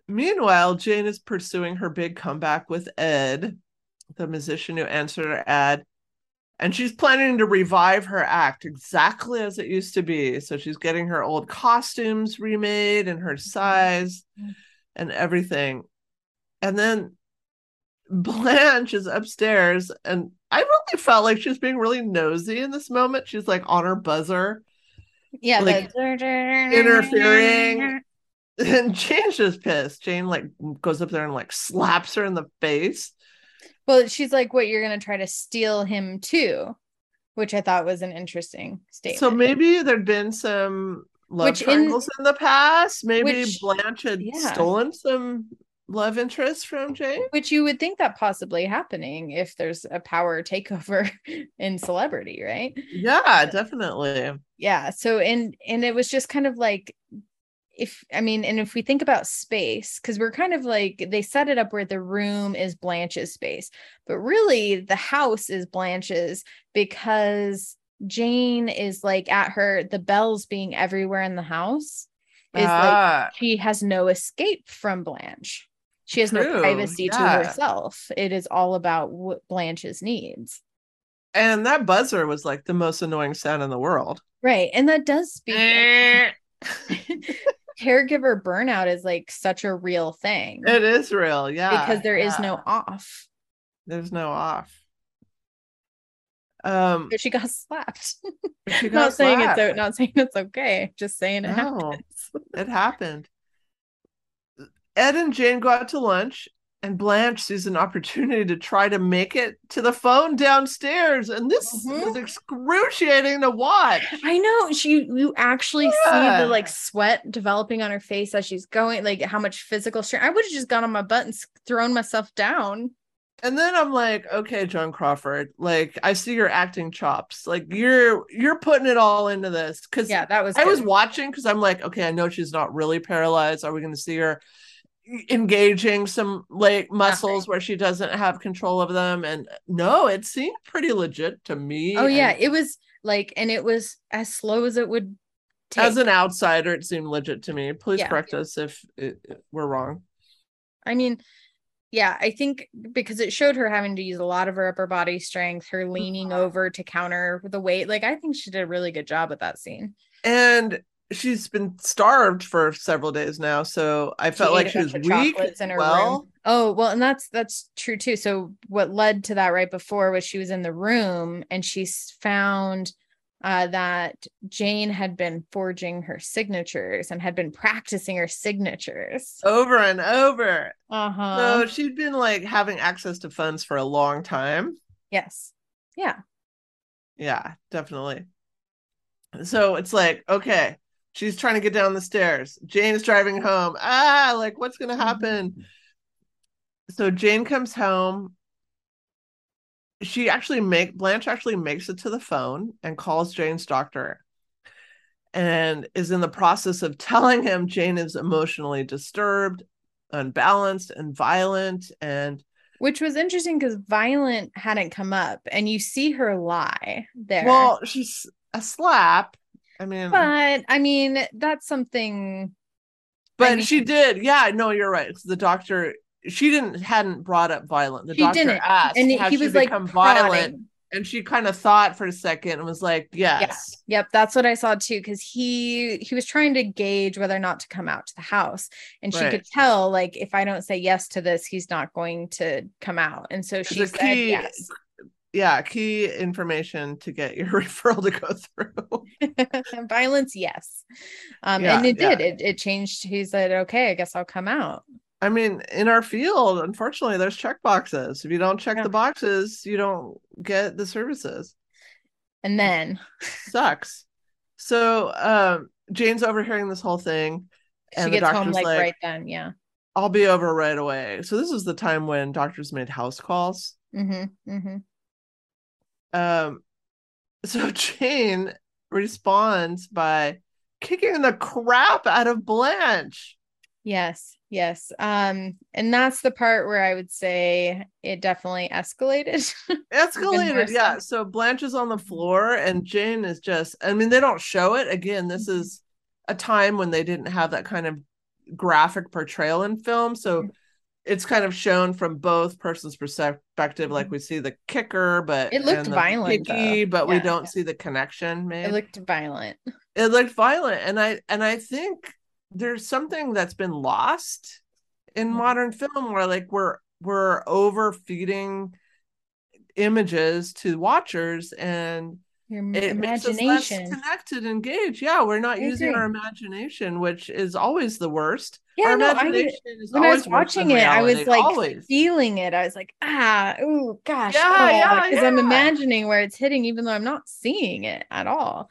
Meanwhile, Jane is pursuing her big comeback with Ed, the musician who answered her ad, and she's planning to revive her act exactly as it used to be. So she's getting her old costumes remade and her size Mhm. and everything. And then Blanche is upstairs, and I really felt like she was being really nosy in this moment. She's like on her buzzer, Yeah, Like, interfering. and Jane's just pissed. Jane like goes up there and like slaps her in the face. Well, she's like, "What you're going to try to steal him too," which I thought was an interesting statement. So maybe there'd been some love Which in- triangles in, the past. Maybe which- Blanche had yeah. stolen some love interest from Jane. Which you would think that possibly happening if there's a power takeover in celebrity, right? Yeah, definitely. Yeah. So and and it was just kind of like if I mean, and if we think about space, because we're kind of like they set it up where the room is Blanche's space, but really the house is Blanche's because Jane is like at her the bells being everywhere in the house is like Ah, she has no escape from Blanche. She has no True, privacy to herself. It is all about what Blanche's needs. and that buzzer was like the most annoying sound in the world. Right. And that does speak caregiver burnout is like such a real thing It is real, yeah. because there is yeah. no off. there's no off. Um But she got slapped. she got not saying it's not saying it's okay. Just saying it No. happens. it happened. Ed and Jane go out to lunch, and Blanche sees an opportunity to try to make it to the phone downstairs. And this Mhm. was excruciating to watch. I know she you actually see the like sweat developing on her face as she's going, like how much physical strength. I would have just gone on my butt and thrown myself down. And then I'm like, okay, Joan Crawford, like I see your acting chops. Like you're you're putting it all into this. Cause Yeah, that was I was watching because I'm like, okay, I know she's not really paralyzed. Are we going to see her engaging some like muscles where she doesn't have control of them? And uh, no, it seemed pretty legit to me. Oh yeah, it was like and it was as slow as it would take. as an outsider, it seemed legit to me. Please Yeah. correct us if it, we're wrong. I mean, yeah, I think because it showed her having to use a lot of her upper body strength, her leaning Uh-huh. over to counter the weight. Like I think she did a really good job at that scene. And she's been starved for several days now, so I felt ate like she was weak. in her well, room. Oh, well, and that's that's true too. So what led to that right before was she was in the room and she found uh, that Jane had been forging her signatures and had been practicing her signatures. over and over. Uh-huh. So she'd been like having access to funds for a long time. yes. Yeah. Yeah, definitely. So it's like, okay, she's trying to get down the stairs. Jane is driving home. Ah, like what's going to happen? So Jane comes home. She actually make Blanche actually makes it to the phone and calls Jane's doctor and is in the process of telling him Jane is emotionally disturbed, unbalanced, and violent and Which was interesting because violent hadn't come up and you see her lie there. well, she's a slap. I mean, but I mean, that's something But mean- she did. Yeah, no, you're right. The doctor. She didn't hadn't brought up violent. The She doctor didn't. asked, and he was like violent?" prodding. And she kind of thought for a second and was like, "Yes." Yep, that's what I saw too. Because he he was trying to gauge whether or not to come out to the house, and she Right. could tell like if I don't say yes to this, he's not going to come out. And so she said key- yes. Yeah, key information to get your referral to go through. Violence, yes. Um, Yeah, and it yeah. did. It it changed. He said, "Okay, I guess I'll come out." I mean, in our field, unfortunately, there's check boxes. If you don't check Yeah. the boxes, you don't get the services. And then Sucks. So um Jane's overhearing this whole thing. she And the gets home like, like- right then. Yeah. I'll be over right away. So this is the time when doctors made house calls. Mm-hmm. Mm-hmm. Um, so Jane responds by kicking the crap out of Blanche. Yes. Yes. Um, and that's the part where I would say it definitely escalated. Escalated, yeah. So Blanche is on the floor, and Jane is just. I mean, they don't show it. Again, this Mm-hmm. is a time when they didn't have that kind of graphic portrayal in film, so Mhm. It's kind of shown from both persons' perspective. Like we see the kicker, but Mm-hmm. It looked violent, kicky, but we don't yeah. see the connection made. it looked violent. it looked violent and i and i think there's something that's been lost in Mhm. modern film where like we're we're overfeeding images to watchers and Your it makes us less imagination. connected engaged yeah we're not using our imagination which is always the worst Yeah, our no, I imagination is when I was always worse than watching it, I was like always feeling it. I was like, ah, ooh, gosh, Yeah, yeah, because I'm imagining where it's hitting, even though I'm not seeing it at all.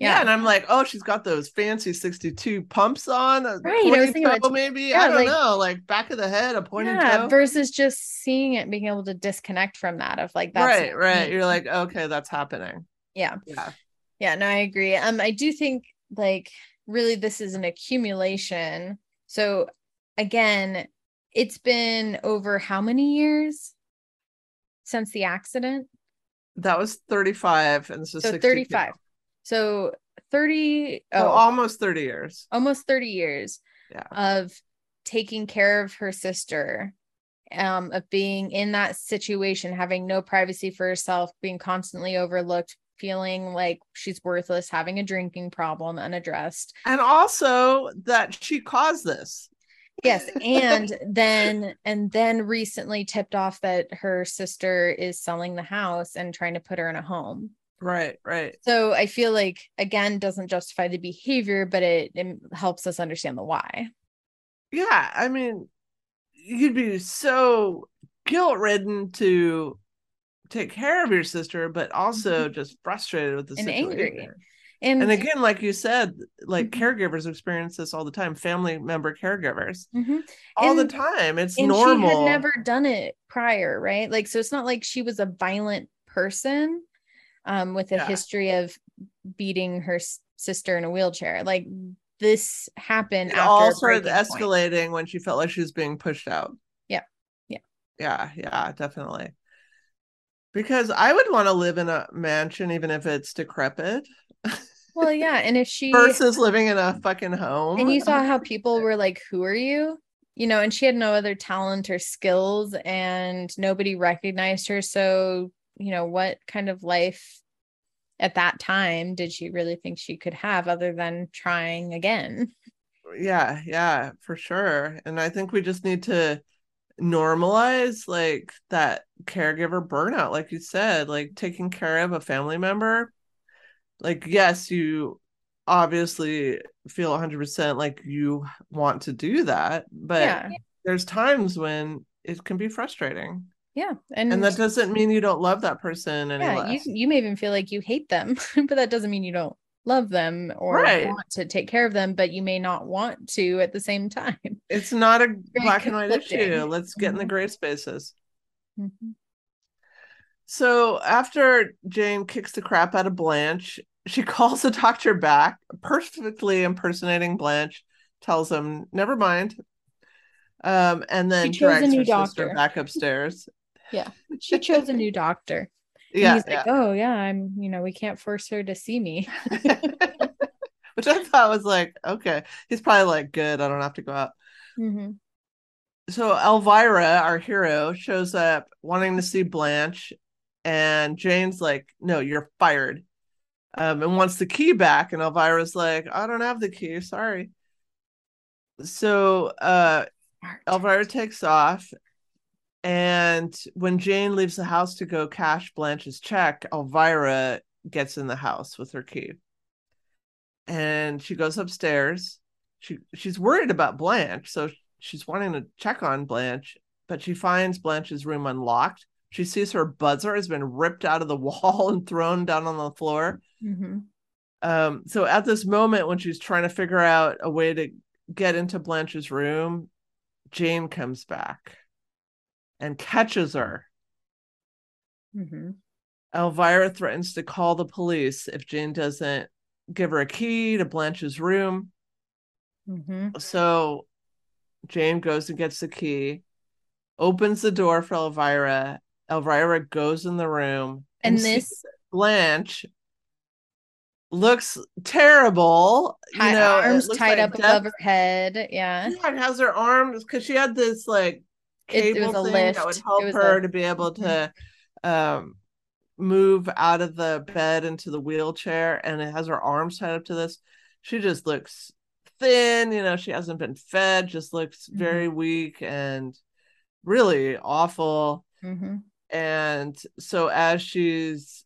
yeah. Yeah, and I'm like, oh, she's got those fancy 62 pumps on, Right, I was thinking about- maybe. yeah, I don't like- know, like back of the head, a pointy yeah. toe. Versus just seeing it, being able to disconnect from that of like that's right, right. You're like, okay, that's happening. yeah, Yeah. yeah. No, I agree. Um, I do think like really this is an accumulation. So again, it's been over how many years since the accident? That was 35 and this is So 62. 35. So 30 So oh almost 30 years. almost 30 years Yeah. of taking care of her sister um of being in that situation having no privacy for herself being constantly overlooked feeling like she's worthless having a drinking problem unaddressed And also that she caused this. yes and then and then recently tipped off that her sister is selling the house and trying to put her in a home Right, right. so i feel like again doesn't justify the behavior but it, it helps us understand the why Yeah, I mean, you'd be so guilt ridden to take care of your sister, but also just frustrated with the and situation. angry. And, And again, like you said, like Mhm. caregivers experience this all the time. Family member caregivers Mhm. all the time. It's and normal. she had never done it prior, right? Like, so it's not like she was a violent person um, with a Yeah. history of beating her sister in a wheelchair. Like, this happened it after all started breaking point. escalating when she felt like she was being pushed out. Yeah. Yeah. Yeah. Yeah. Definitely. Because I would want to live in a mansion, even if it's decrepit, Well, yeah, and if she versus living in a fucking home. and you saw how people were like, "Who are you?" You know, and she had no other talent or skills, and nobody recognized her. So, you know, what kind of life at that time did she really think she could have, other than trying again? yeah yeah for sure and i think we just need to normalize like that caregiver burnout like you said like taking care of a family member like yes you obviously feel 100% like you want to do that but yeah, there's times when it can be frustrating yeah, and, and that doesn't mean you don't love that person any yeah, you less you may even feel like you hate them, but that doesn't mean you don't love them or Right. want to take care of them. But you may not want to at the same time. it's not a black and white issue let's get in the Mhm. gray spaces Mhm. So after Jane kicks the crap out of Blanche, she calls the doctor back, perfectly impersonating Blanche, tells him, never mind. Um, and then She chose a drags new her sister doctor. back upstairs. Yeah. She chose a new doctor. And Yeah, he's yeah. oh yeah, I'm, you know, we can't force her to see me. Which I thought was like, okay. He's probably like, good, I don't have to go out. Mhm. So Elvira, our hero, shows up wanting to see Blanche, and Jane's like, "No, you're fired," um, and wants the key back. And Elvira's like, "I don't have the key, sorry." So uh, Elvira takes off, and when Jane leaves the house to go cash Blanche's check, Elvira gets in the house with her key, and she goes upstairs. She she's worried about Blanche, so she's wanting to check on Blanche, but she finds Blanche's room unlocked. She sees her buzzer has been ripped out of the wall and thrown down on the floor. Mhm. Um, so at this moment, when she's trying to figure out a way to get into Blanche's room, Jane comes back and catches her. Mhm. Elvira threatens to call the police if Jane doesn't give her a key to Blanche's room. Mhm. So Jane goes and gets the key, opens the door for Elvira. Elvira goes in the room, And sees this Blanche looks terrible. You know, arms tied like up death- above her head. Yeah. Yeah, it has her arms because she had this like It- it cable was a thing that would help her a- to be able to um move out of the bed into the wheelchair and it has her arms tied up to this. She just looks thin, you know, she hasn't been fed, just looks Mm-hmm. very weak and really awful. Mhm. And so as she's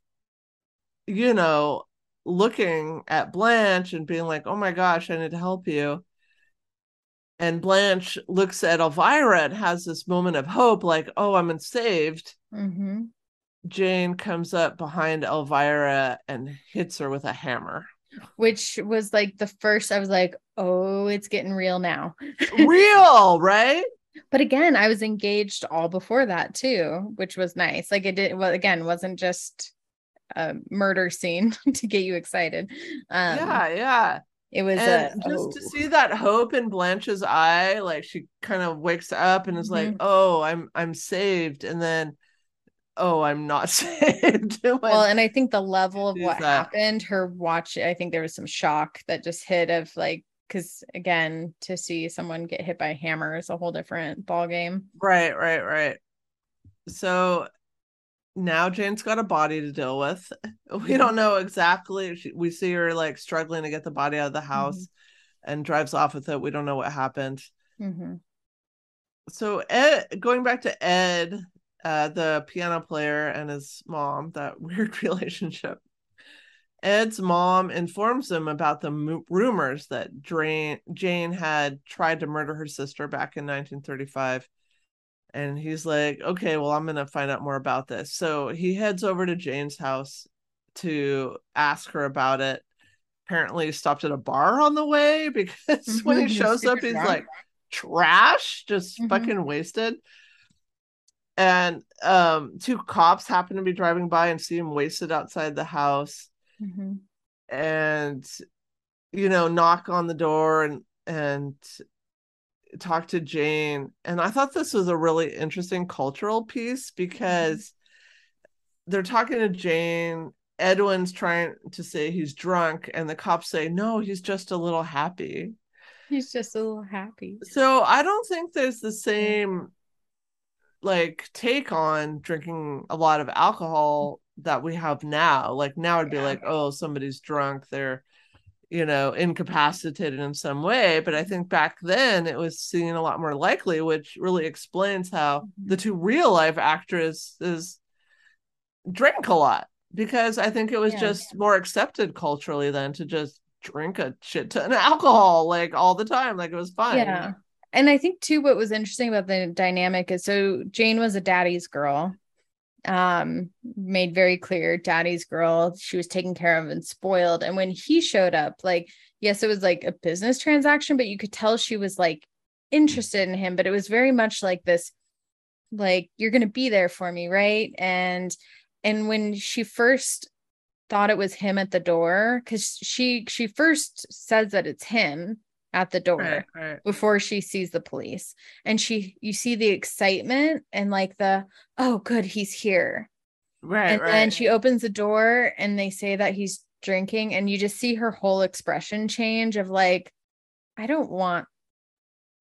you know looking at Blanche and being like, "Oh my gosh, I need to help you." And Blanche looks at Elvira and has this moment of hope, like, oh, I'm saved. Mhm. Jane comes up behind Elvira and hits her with a hammer. Which was like the first. I was like, oh, it's getting real now. Real, right? But again, I was engaged all before that too, which was nice. Like it did. Well, again, wasn't just a murder scene to get you excited. Um, yeah, yeah. it was a, just to oh. see that hope in Blanche's eye, like she kind of wakes up and is like, Mhm. "Oh, I'm I'm saved," and then, "Oh, I'm not saved." Well and i think the level of what that- happened her watch i think there was some shock that just hit of like because again to see someone get hit by a hammer is a whole different ball game Right, right, right. So now Jane's got a body to deal with. We don't know exactly. She, we see her like struggling to get the body out of the house and drives off with it. We don't know what happened. hmm So Ed, going back to Ed, uh, the piano player and his mom, that weird relationship. Ed's mom informs him about the rumors that Drain, Jane had tried to murder her sister back in 1935 And he's like, okay, well, I'm going to find out more about this. So he heads over to Jane's house to ask her about it. Apparently, stopped at a bar on the way because mm-hmm. when he shows up, he's like trash, just mm-hmm. fucking wasted. And um, two cops happen to be driving by and see him wasted outside the house. Mm-hmm. And you know, knock on the door and and talk to Jane. And I thought this was a really interesting cultural piece because mm-hmm. they're talking to Jane. Edwin's trying to say he's drunk, and the cops say, No, he's just a little happy. He's just a little happy. So I don't think there's the same like take on drinking a lot of alcohol that we have now. Like now it'd be yeah. like, oh, somebody's drunk, they're you know, incapacitated in some way. But I think back then it was seen a lot more likely, which really explains how mm-hmm. the two real life actresses drink a lot because I think it was yeah. just more accepted culturally than to just drink a shit ton of alcohol like all the time. Like it was fine. Yeah. And I think too, what was interesting about the dynamic is so Jane was a daddy's girl um made very clear daddy's girl she was taken care of and spoiled. And when he showed up like yes it was like a business transaction but you could tell she was like interested in him but it was very much like this like you're going to be there for me right? And and when she first thought it was him at the door cuz she she first says that it's him at the door right, right. before she sees the police. And she you see the excitement and like the oh good he's here. Right and right. then she opens the door and they say that he's drinking and you just see her whole expression change of like i don't want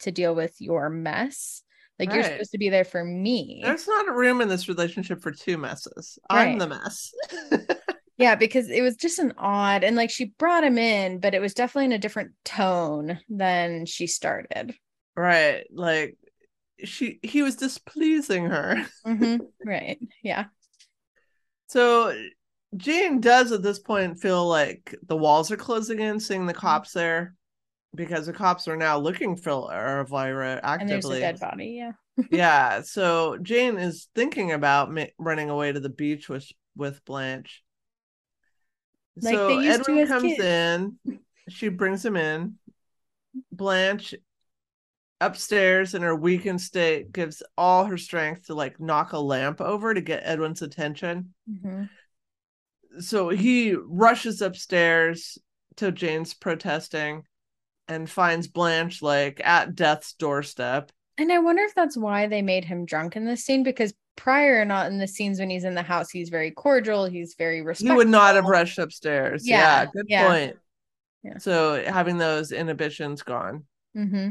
to deal with your mess. Like you're supposed to be there for me. There's not a room in this relationship for two messes. I'm the mess yeah because it was just an odd and like she brought him in but it was definitely in a different tone than she started. Right like she he was displeasing her. Mm-hmm. right yeah. So jane does at this point feel like the walls are closing in seeing the cops there because the cops are now looking for elvira actively and there's a dead body yeah. Yeah so jane is thinking about ma- running away to the beach with with blanche like so Edwin comes kids. in. She brings him in. Blanche upstairs in her weakened state gives all her strength to like knock a lamp over to get Edwin's attention. Mm-hmm. So he rushes upstairs to Jane's protesting and finds Blanche like at death's doorstep. And I wonder if that's why they made him drunk in this scene because prior or not in the scenes when he's in the house he's very cordial he's very respectful he would not have rushed upstairs yeah, yeah good yeah. point yeah. so having those inhibitions gone mm-hmm.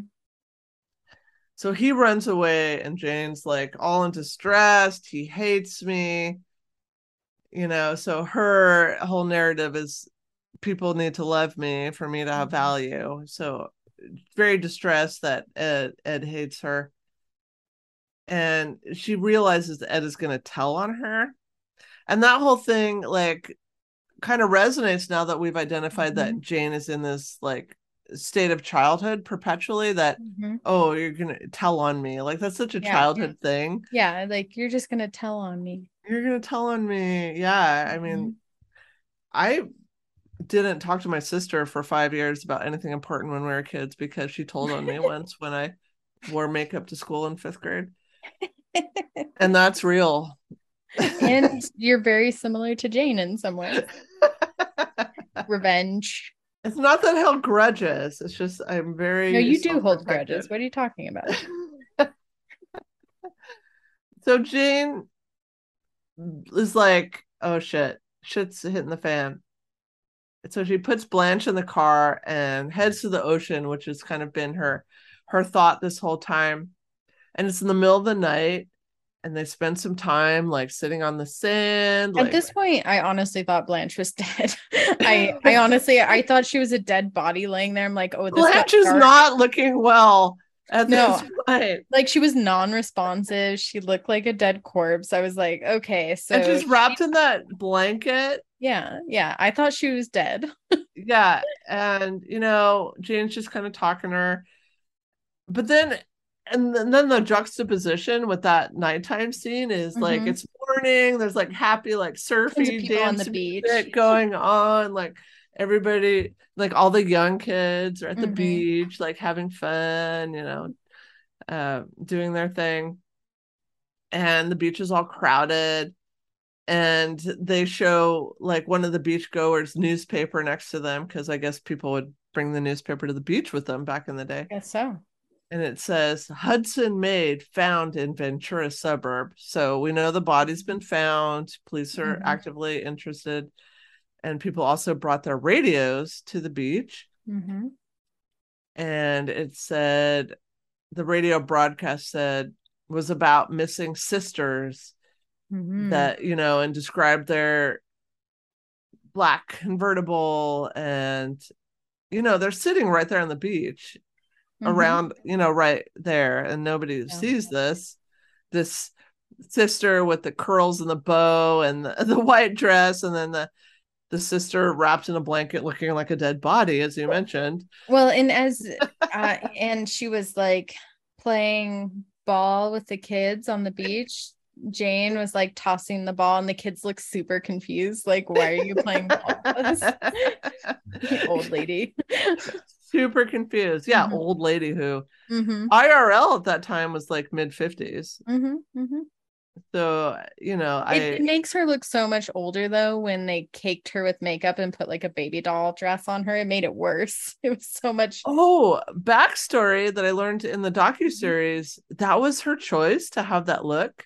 so he runs away and jane's like all in distress he hates me you know so her whole narrative is people need to love me for me to have mm-hmm. value so very distressed that ed ed hates her and she realizes Ed is going to tell on her. And that whole thing, like, kind of resonates now that we've identified mm-hmm. that Jane is in this, like, state of childhood perpetually that, mm-hmm. oh, you're going to tell on me. Like, that's such a yeah, childhood yeah. thing. Yeah. Like, you're just going to tell on me. You're going to tell on me. Yeah. I mean, mm-hmm. I didn't talk to my sister for five years about anything important when we were kids because she told on me once when I wore makeup to school in fifth grade and that's real. and you're very similar to Jane in some ways. Revenge. It's not that I held grudges. It's just I'm very. No, you do hold grudges. What are you talking about? so Jane is like, "Oh shit, shit's hitting the fan." So she puts Blanche in the car and heads to the ocean, which has kind of been her her thought this whole time and it's in the middle of the night and they spend some time like sitting on the sand. At like... this point, I honestly thought Blanche was dead. I I honestly I thought she was a dead body laying there. I'm like, oh, Blanche is not looking well. At no, like she was non-responsive. She looked like a dead corpse. I was like, okay, so and she's wrapped in that blanket. Yeah, yeah. I thought she was dead. yeah, and you know, Jane's just kind of talking to her, but then and then, the juxtaposition with that nighttime scene is like Mhm. it's morning. There's like happy, like surfy of on the beach. going on. Like everybody, like all the young kids are at the Mhm. beach, like having fun. You know, uh, doing their thing. And the beach is all crowded. And they show like one of the beach goers newspaper next to them because I guess people would bring the newspaper to the beach with them back in the day guess so. And it says Hudson Maid found in Ventura suburb. So we know the body's been found. Police are Mhm. actively interested. And people also brought their radios to the beach. hmm And it said the radio broadcast said was about missing sisters hmm that, you know, and described their black convertible and you know, they're sitting right there on the beach around you know right there and nobody Mm-hmm. Yeah. sees this this sister with the curls and the bow and the, the white dress and then the the sister wrapped in a blanket looking like a dead body as you mentioned Well, and as uh, and she was like playing ball with the kids on the beach. Jane was like tossing the ball, and the kids look super confused. Like, why are you playing ball? with us?" Old lady. Super confused yeah Mhm. old lady who hmm irl at that time was like mid 50s hmm hmm so you know i It, it makes her look so much older though when they caked her with makeup and put like a baby doll dress on her. It made it worse. It was so much. Oh, backstory that I learned in the docu series. That was her choice to have that look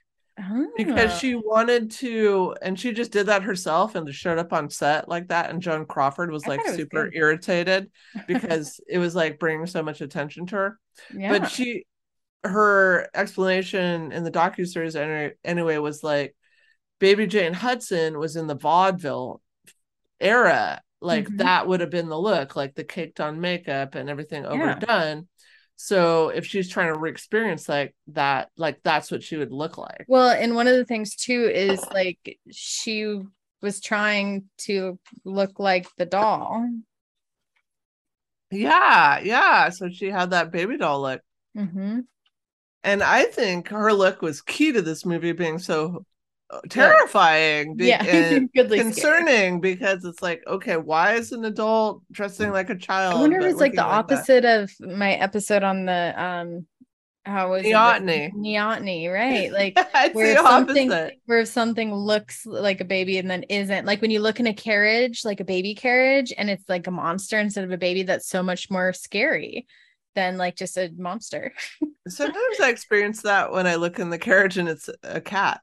because Ah. she wanted to, and she just did that herself and showed up on set like that. And Joan Crawford was I like was super good. irritated because it was like bringing so much attention to her. yeah. But she, her explanation in the docu series any, anyway was like, Baby Jane Hudson was in the vaudeville era. Like Mhm. that would have been the look, like the caked on makeup and everything Yeah. So if she's trying to re-experience like that, like that's what she would look like. Well, and one of the things too is like she was trying to look like the doll. Yeah, yeah. So she had that baby doll look. hmm And I think her look was key to this movie being so terrifying be- Yeah, and concerning because it's like, okay, why is an adult dressing like a child? I wonder if it's like the that? opposite of my episode on the um how was Neoteny. it? Neoteny, right? Like where something opposite. where something looks like a baby and then isn't like when you look in a carriage like a baby carriage and it's like a monster instead of a baby that's so much more scary than like just a monster Sometimes I experience that when I look in the carriage and it's a cat.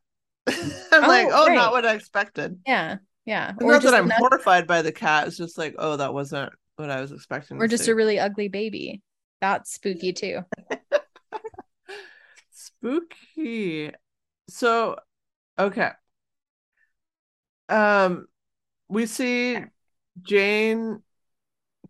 I'm Oh, like, oh, right. not what I expected. yeah yeah It's not that I'm horrified by the cat. It's just like, oh, that wasn't what I was expecting. or just see. a really ugly baby that's spooky too spooky. So, okay. Um, we see Jane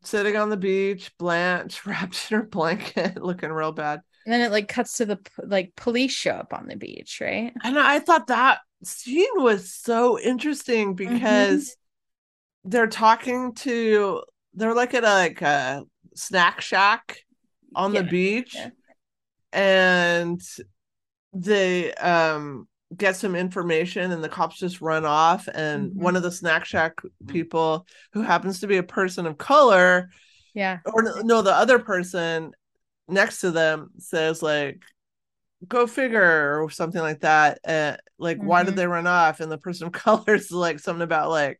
sitting on the beach, Blanche wrapped in her blanket, looking real bad. And then it like cuts to the like police show up on the beach right And I thought that scene was so interesting Mm-hmm. because they're talking to they're like at a like a snack shack on the beach yeah. and they um get some information and the cops just run off and Mhm. one of the snack shack people who happens to be a person of color yeah or no the other person next to them says like go figure or something like that uh, like why did Mhm. they run off and the person of color is like something about like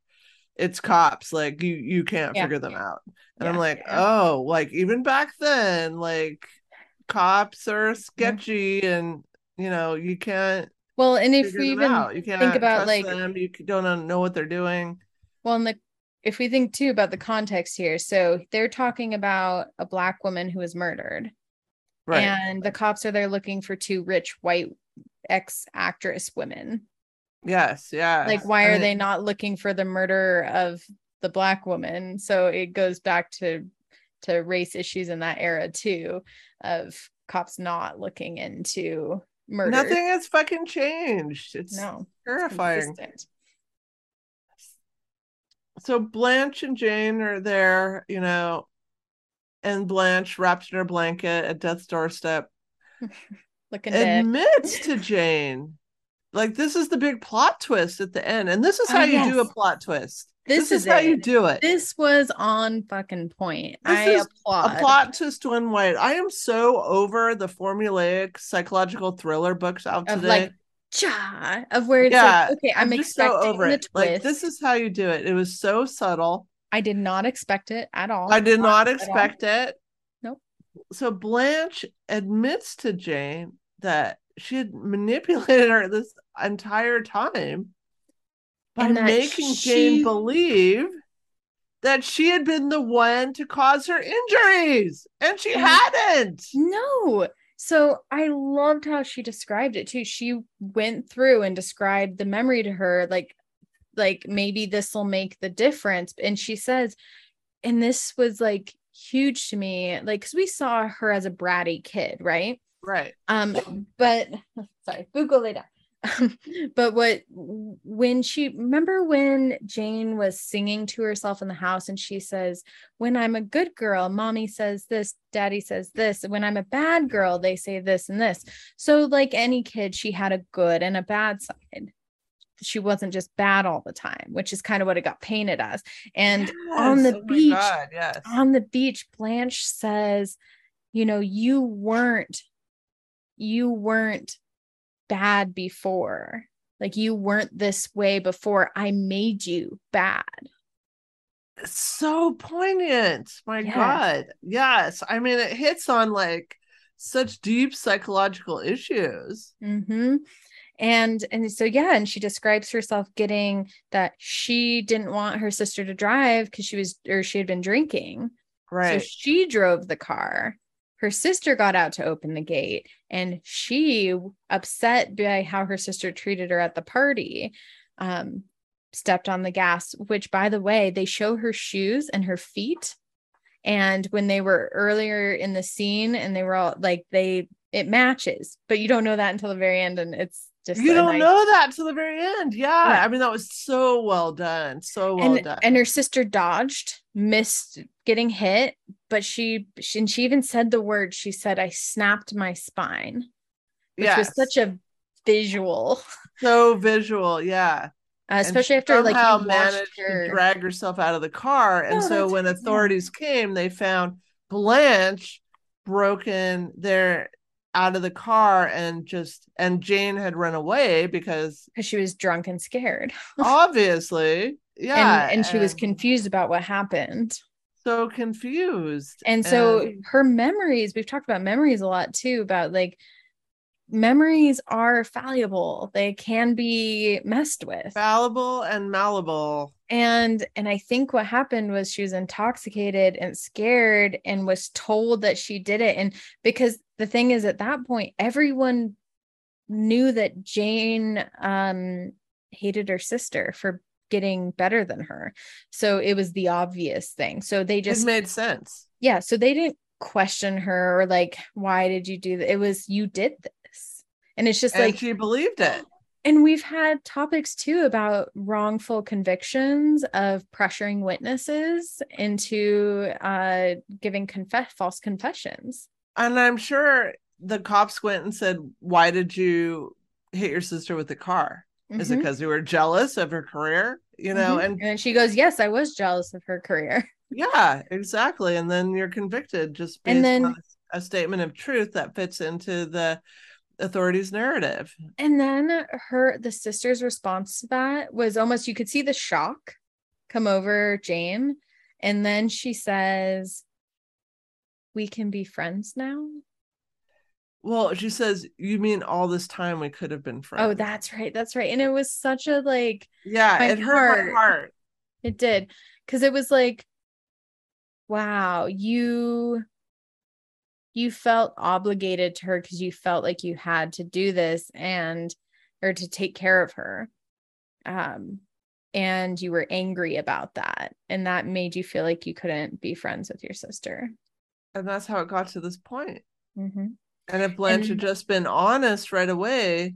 it's cops like you you can't Yeah. figure them out and i'm like yeah. oh like even back then like cops are sketchy and you know you can't well and if we even out you can't think about like them you don't know what they're doing Well, and the if we think too about the context here, so they're talking about a black woman who was murdered, right and the cops are there looking for two rich white ex actress women. yes yeah Like, why are they not looking for the murder of the black woman? So it goes back to to race issues in that era too, of cops not looking into murder. nothing has fucking changed it's No, terrifying consistent. So Blanche and Jane are there, you know, and Blanche wrapped in her blanket at death's doorstep. Looking dead. admits to Jane. Like this is the big plot twist at the end, and this is Oh, how you do a plot twist. This, This, is, is, how you do it. This was on fucking point. This I applaud. a plot twist to unwind. I am so over the formulaic psychological thriller books out of today. like cha of where it's Yeah, like, okay, I'm, so expecting over the twist. Like this is how you do it. It was so subtle. I did not expect it at all. I did not all. expect it. Nope. So Blanche admits to Jane that she had manipulated her this entire time by making she- Jane believe that she had been the one to cause her injuries, and she hadn't. No. So I loved how she described it too. She went through and described the memory to her like like maybe this will make the difference and she says and this was like huge to me like cuz we saw her as a bratty kid, right? Right. Um but sorry, Google it Um, but what when she remember when Jane was singing to herself in the house and she says, When I'm a good girl, mommy says this, daddy says this. When I'm a bad girl, they say this and this. So, like any kid, she had a good and a bad side. She wasn't just bad all the time, which is kind of what it got painted as. And on the oh beach, God, yes. on the beach, Blanche says, You know, you weren't, you weren't bad before. Like you weren't this way before. I made you bad. It's so poignant. My Yes. God. Yes. I mean, it hits on like such deep psychological issues. hmm And and so yeah, and she describes herself getting that she didn't want her sister to drive because she was or she had been drinking. Right. So she drove the car. Her sister got out to open the gate and she, upset by how her sister treated her at the party, um, stepped on the gas, which, by the way, they show her shoes and her feet. And when they were earlier in the scene and they were all like, they, it matches, but you don't know that until the very end. And it's just, you don't know that to the very end. Yeah. Yeah. I mean, that was so well done. So well and, done. and her sister dodged, missed getting hit, but she, she and she even said the word. She said, "I snapped my spine," which was such a visual, so visual. Yeah. uh, especially after like somehow watched managed her. to drag herself out of the car. And No, so when authorities came, they found Blanche broken there out of the car and just and Jane had run away because because she was drunk and scared, obviously, yeah, and and she was confused about what happened. so confused. And so her memories, we've talked about memories a lot too, about like memories are fallible. They can be messed with. fallible and malleable. And and i think what happened was she was intoxicated and scared and was told that she did it and because the thing is at that point everyone knew that jane um hated her sister for getting better than her so it was the obvious thing so they It just made sense. yeah so they didn't question her or like why did you do that it was you did this and it's just and like she believed it. And we've had topics too about wrongful convictions of pressuring witnesses into uh, giving confess false confessions. And I'm sure the cops went and said, Why did you hit your sister with the car? Is it because you were jealous of her career? You know, Mhm. and and she goes, "Yes, I was jealous of her career." yeah, exactly. And then you're convicted just based And then- on a statement of truth that fits into the authorities' narrative. And then her, the sister's response to that was almost you could see the shock come over Jane, and then she says, "We can be friends now." Well, she says, You mean all this time we could have been oh, friends? Oh, that's right, that's right, and it was such a like yeah, it hurt my heart. heart. It did. Cause it was like, wow, you you felt obligated to her because you felt like you had to do this and or to take care of her. Um and you were angry about that. And that made you feel like you couldn't be friends with your sister. And that's how it got to this point. Mhm. And if Blanche had just been honest right away,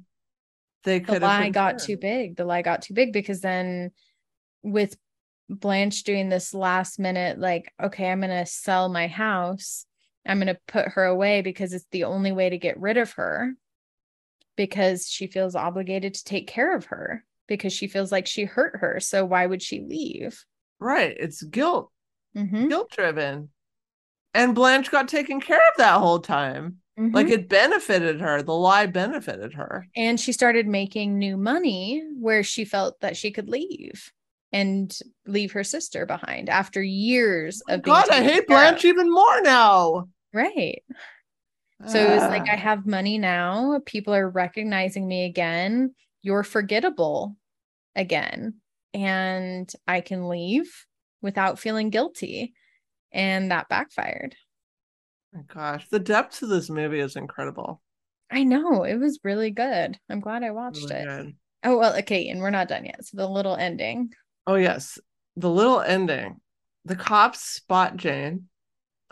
they The could have lie got too big. The lie got too big because then with Blanche doing this last minute, like, okay, I'm going to sell my house I'm going to put her away because it's the only way to get rid of her because she feels obligated to take care of her because she feels like she hurt her. So why would she leave? Right. It's guilt, Mhm. guilt driven. And Blanche got taken care of that whole time. Mhm. Like it benefited her. The lie benefited her. and she started making new money where she felt that she could leave and leave her sister behind after years of being God, I hate Blanche of. even more now. right so it was like Ah. i have money now people are recognizing me again you're forgettable again and i can leave without feeling guilty and that backfired my gosh, the depth of this movie is incredible. i know it was really good i'm glad i watched Really it good. oh well okay and we're not done yet so the little ending Oh yes, the little ending. The cops spot Jane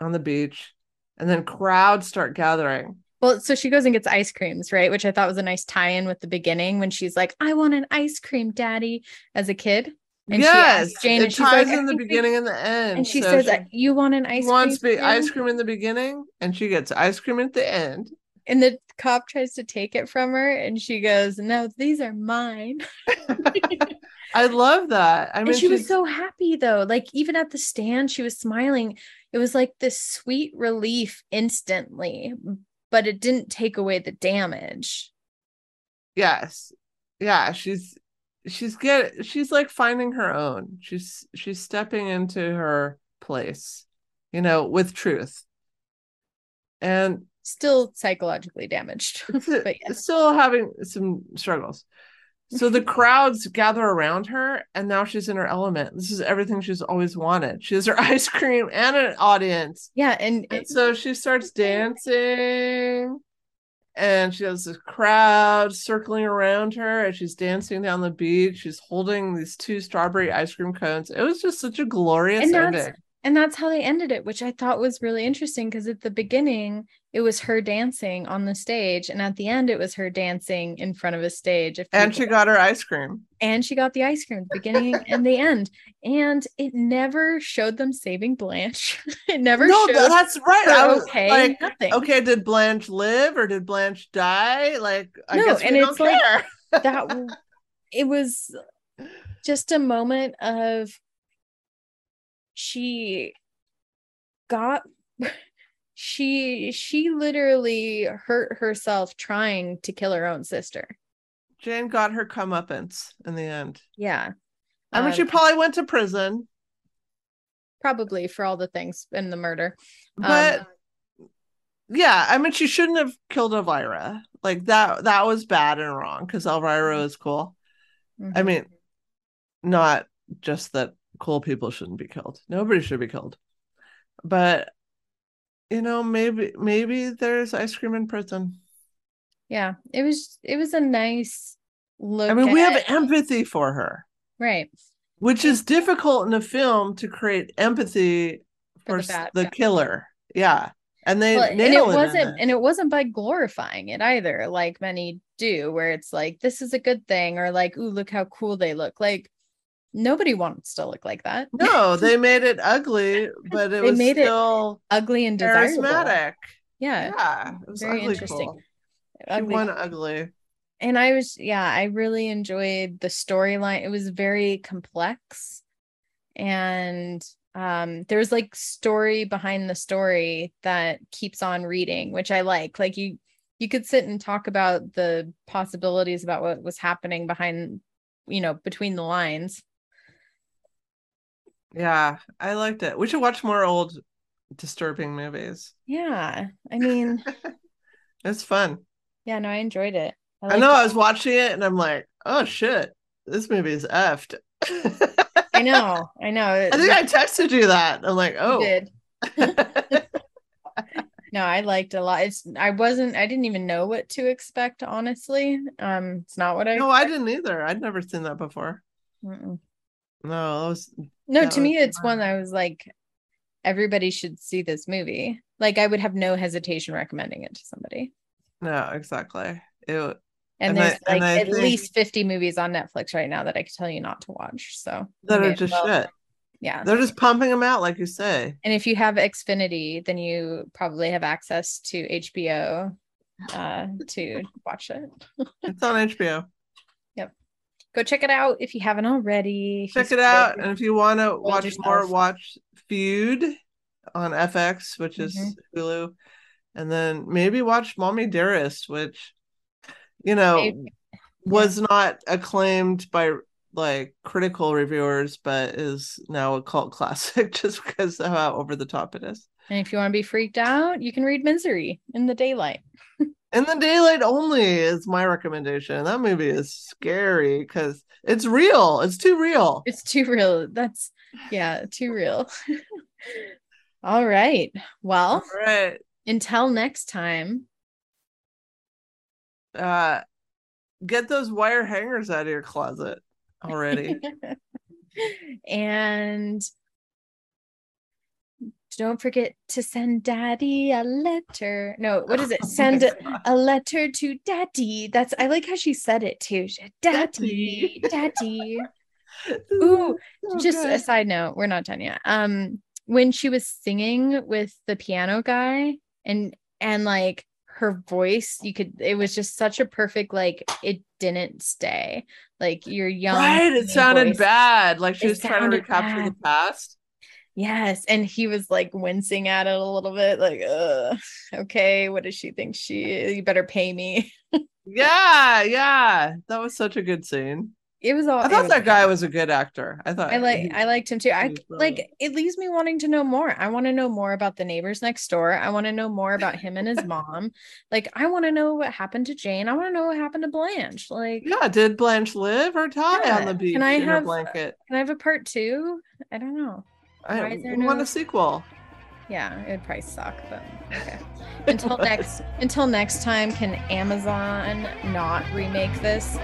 on the beach, and then crowds start gathering. Well, so she goes and gets ice creams, right? Which I thought was a nice tie-in with the beginning when she's like, "I want an ice cream, Daddy," as a kid, And she yes, Jane, it ties like, in the beginning and the end. and she So says, she "You want an ice cream." wants cream?" be ice cream in the beginning, and she gets ice cream at the end. And the cop tries to take it from her, and she goes, "No, these are mine." I love that. I mean, and she was so happy though. Like even at the stand, she was smiling. It was like this sweet relief instantly, but it didn't take away the damage. yes, yeah. She's she's get she's like finding her own. She's she's stepping into her place, you know, with truth. And Still psychologically damaged, but yeah. still having some struggles. So the crowds gather around her, and now she's in her element. This is everything she's always wanted. She has her ice cream and an audience. Yeah, and And so she starts dancing, and she has this crowd circling around her as she's dancing down the beach. She's holding these two strawberry ice cream cones. It was just such a glorious And ending. and that's how they ended it which i thought was really interesting because at the beginning it was her dancing on the stage and at the end it was her dancing in front of a stage And she got her ice cream. and she got the ice cream the beginning and the end and it never showed them saving blanche it never showed. No, that's right. I was okay like, nothing okay, did Blanche live or did Blanche die? Like, I No, guess we and don't it's like- care. that it was just a moment of she got she she literally hurt herself trying to kill her own sister Jane got her comeuppance in the end. yeah I mean, she Um, probably went to prison, probably for all the things in the murder but Um, yeah, I mean, she shouldn't have killed Elvira. Like that, that was bad and wrong because Elvira is cool. I mhm. mean, not just that cool people shouldn't be killed. Nobody should be killed. But you know, maybe maybe there's ice cream in prison. yeah it was it was a nice look I mean, we have at- empathy for her, right which is difficult in a film to create empathy For for, the the killer. Yeah. And they well, and it wasn't this. and it wasn't by glorifying it either like many do where it's like this is a good thing or like ooh look how cool they look like nobody wants to look like that No, they made it ugly, but it They was made it still ugly and desirable charismatic. yeah Yeah, it was very ugly interesting. cool. Ugly. ugly. and i was yeah i really enjoyed the storyline it was very complex and um there was like story behind the story that keeps on reading which i like like you you could sit and talk about the possibilities about what was happening behind you know between the lines Yeah, I liked it. We should watch more old disturbing movies. yeah i mean It's fun. yeah no i enjoyed it I liked know it. I was watching it and I'm like, oh shit, this movie is effed. i know i know I think I texted you that. I'm like, You oh. did no i liked a lot it's i wasn't i didn't even know what to expect honestly um it's not what i no, I didn't either. I'd never seen that before. Mm-mm. No, was no to me it's fun. one I was like everybody should see this movie like i would have no hesitation recommending it to somebody no, exactly. It and, And I- there's like and at least 50 movies on netflix right now that i could tell you not to watch so that are just well- shit. Yeah. They're just pumping them out, like you say. And if you have Xfinity, then you probably have access to HBO uh, to watch it. it's on HBO. Go check it out if you haven't already. Check He's it out. good. And if you want to watch yourself. more, watch Feud on FX, which is Mhm. Hulu. And then maybe watch Mommy Dearest, which, you know, Maybe. was not acclaimed by like critical reviewers, but is now a cult classic just because of how over the top it is. And if you want to be freaked out, you can read Misery in the daylight. In the daylight only is my recommendation. That movie is scary because it's real. It's too real. It's too real. That's yeah, too real. All right. Well, All right. until next time. Uh get those wire hangers out of your closet already. and don't forget to send daddy a letter. No, what is it? Send God. a letter to daddy. That's I like how she said it too. She- Daddy, daddy. Ooh, So just good. a side note, we're not done yet. Um, when she was singing with the piano guy and and like her voice, you could it was just such a perfect like it didn't stay. Like your young right. It sounded voice. bad. Like she It was trying to recapture the past. Yes, and he was like wincing at it a little bit, like, uh, okay, what does she think she? You better pay me. Yeah, yeah. That was such a good scene. It was all I thought that guy was a good actor. I thought I like he- I liked him too. I like it leaves me wanting to know more. I want to know more about the neighbors next door. I want to know more about him and his mom. Like I want to know what happened to Jane. I want to know what happened to Blanche. Like Yeah, did Blanche live or die Yeah, on the beach can I in her have- blanket? can I have a part two? I don't know. I why is there we want no- a sequel. Yeah, it would probably suck, but okay. Until next until next time, can Amazon not remake this?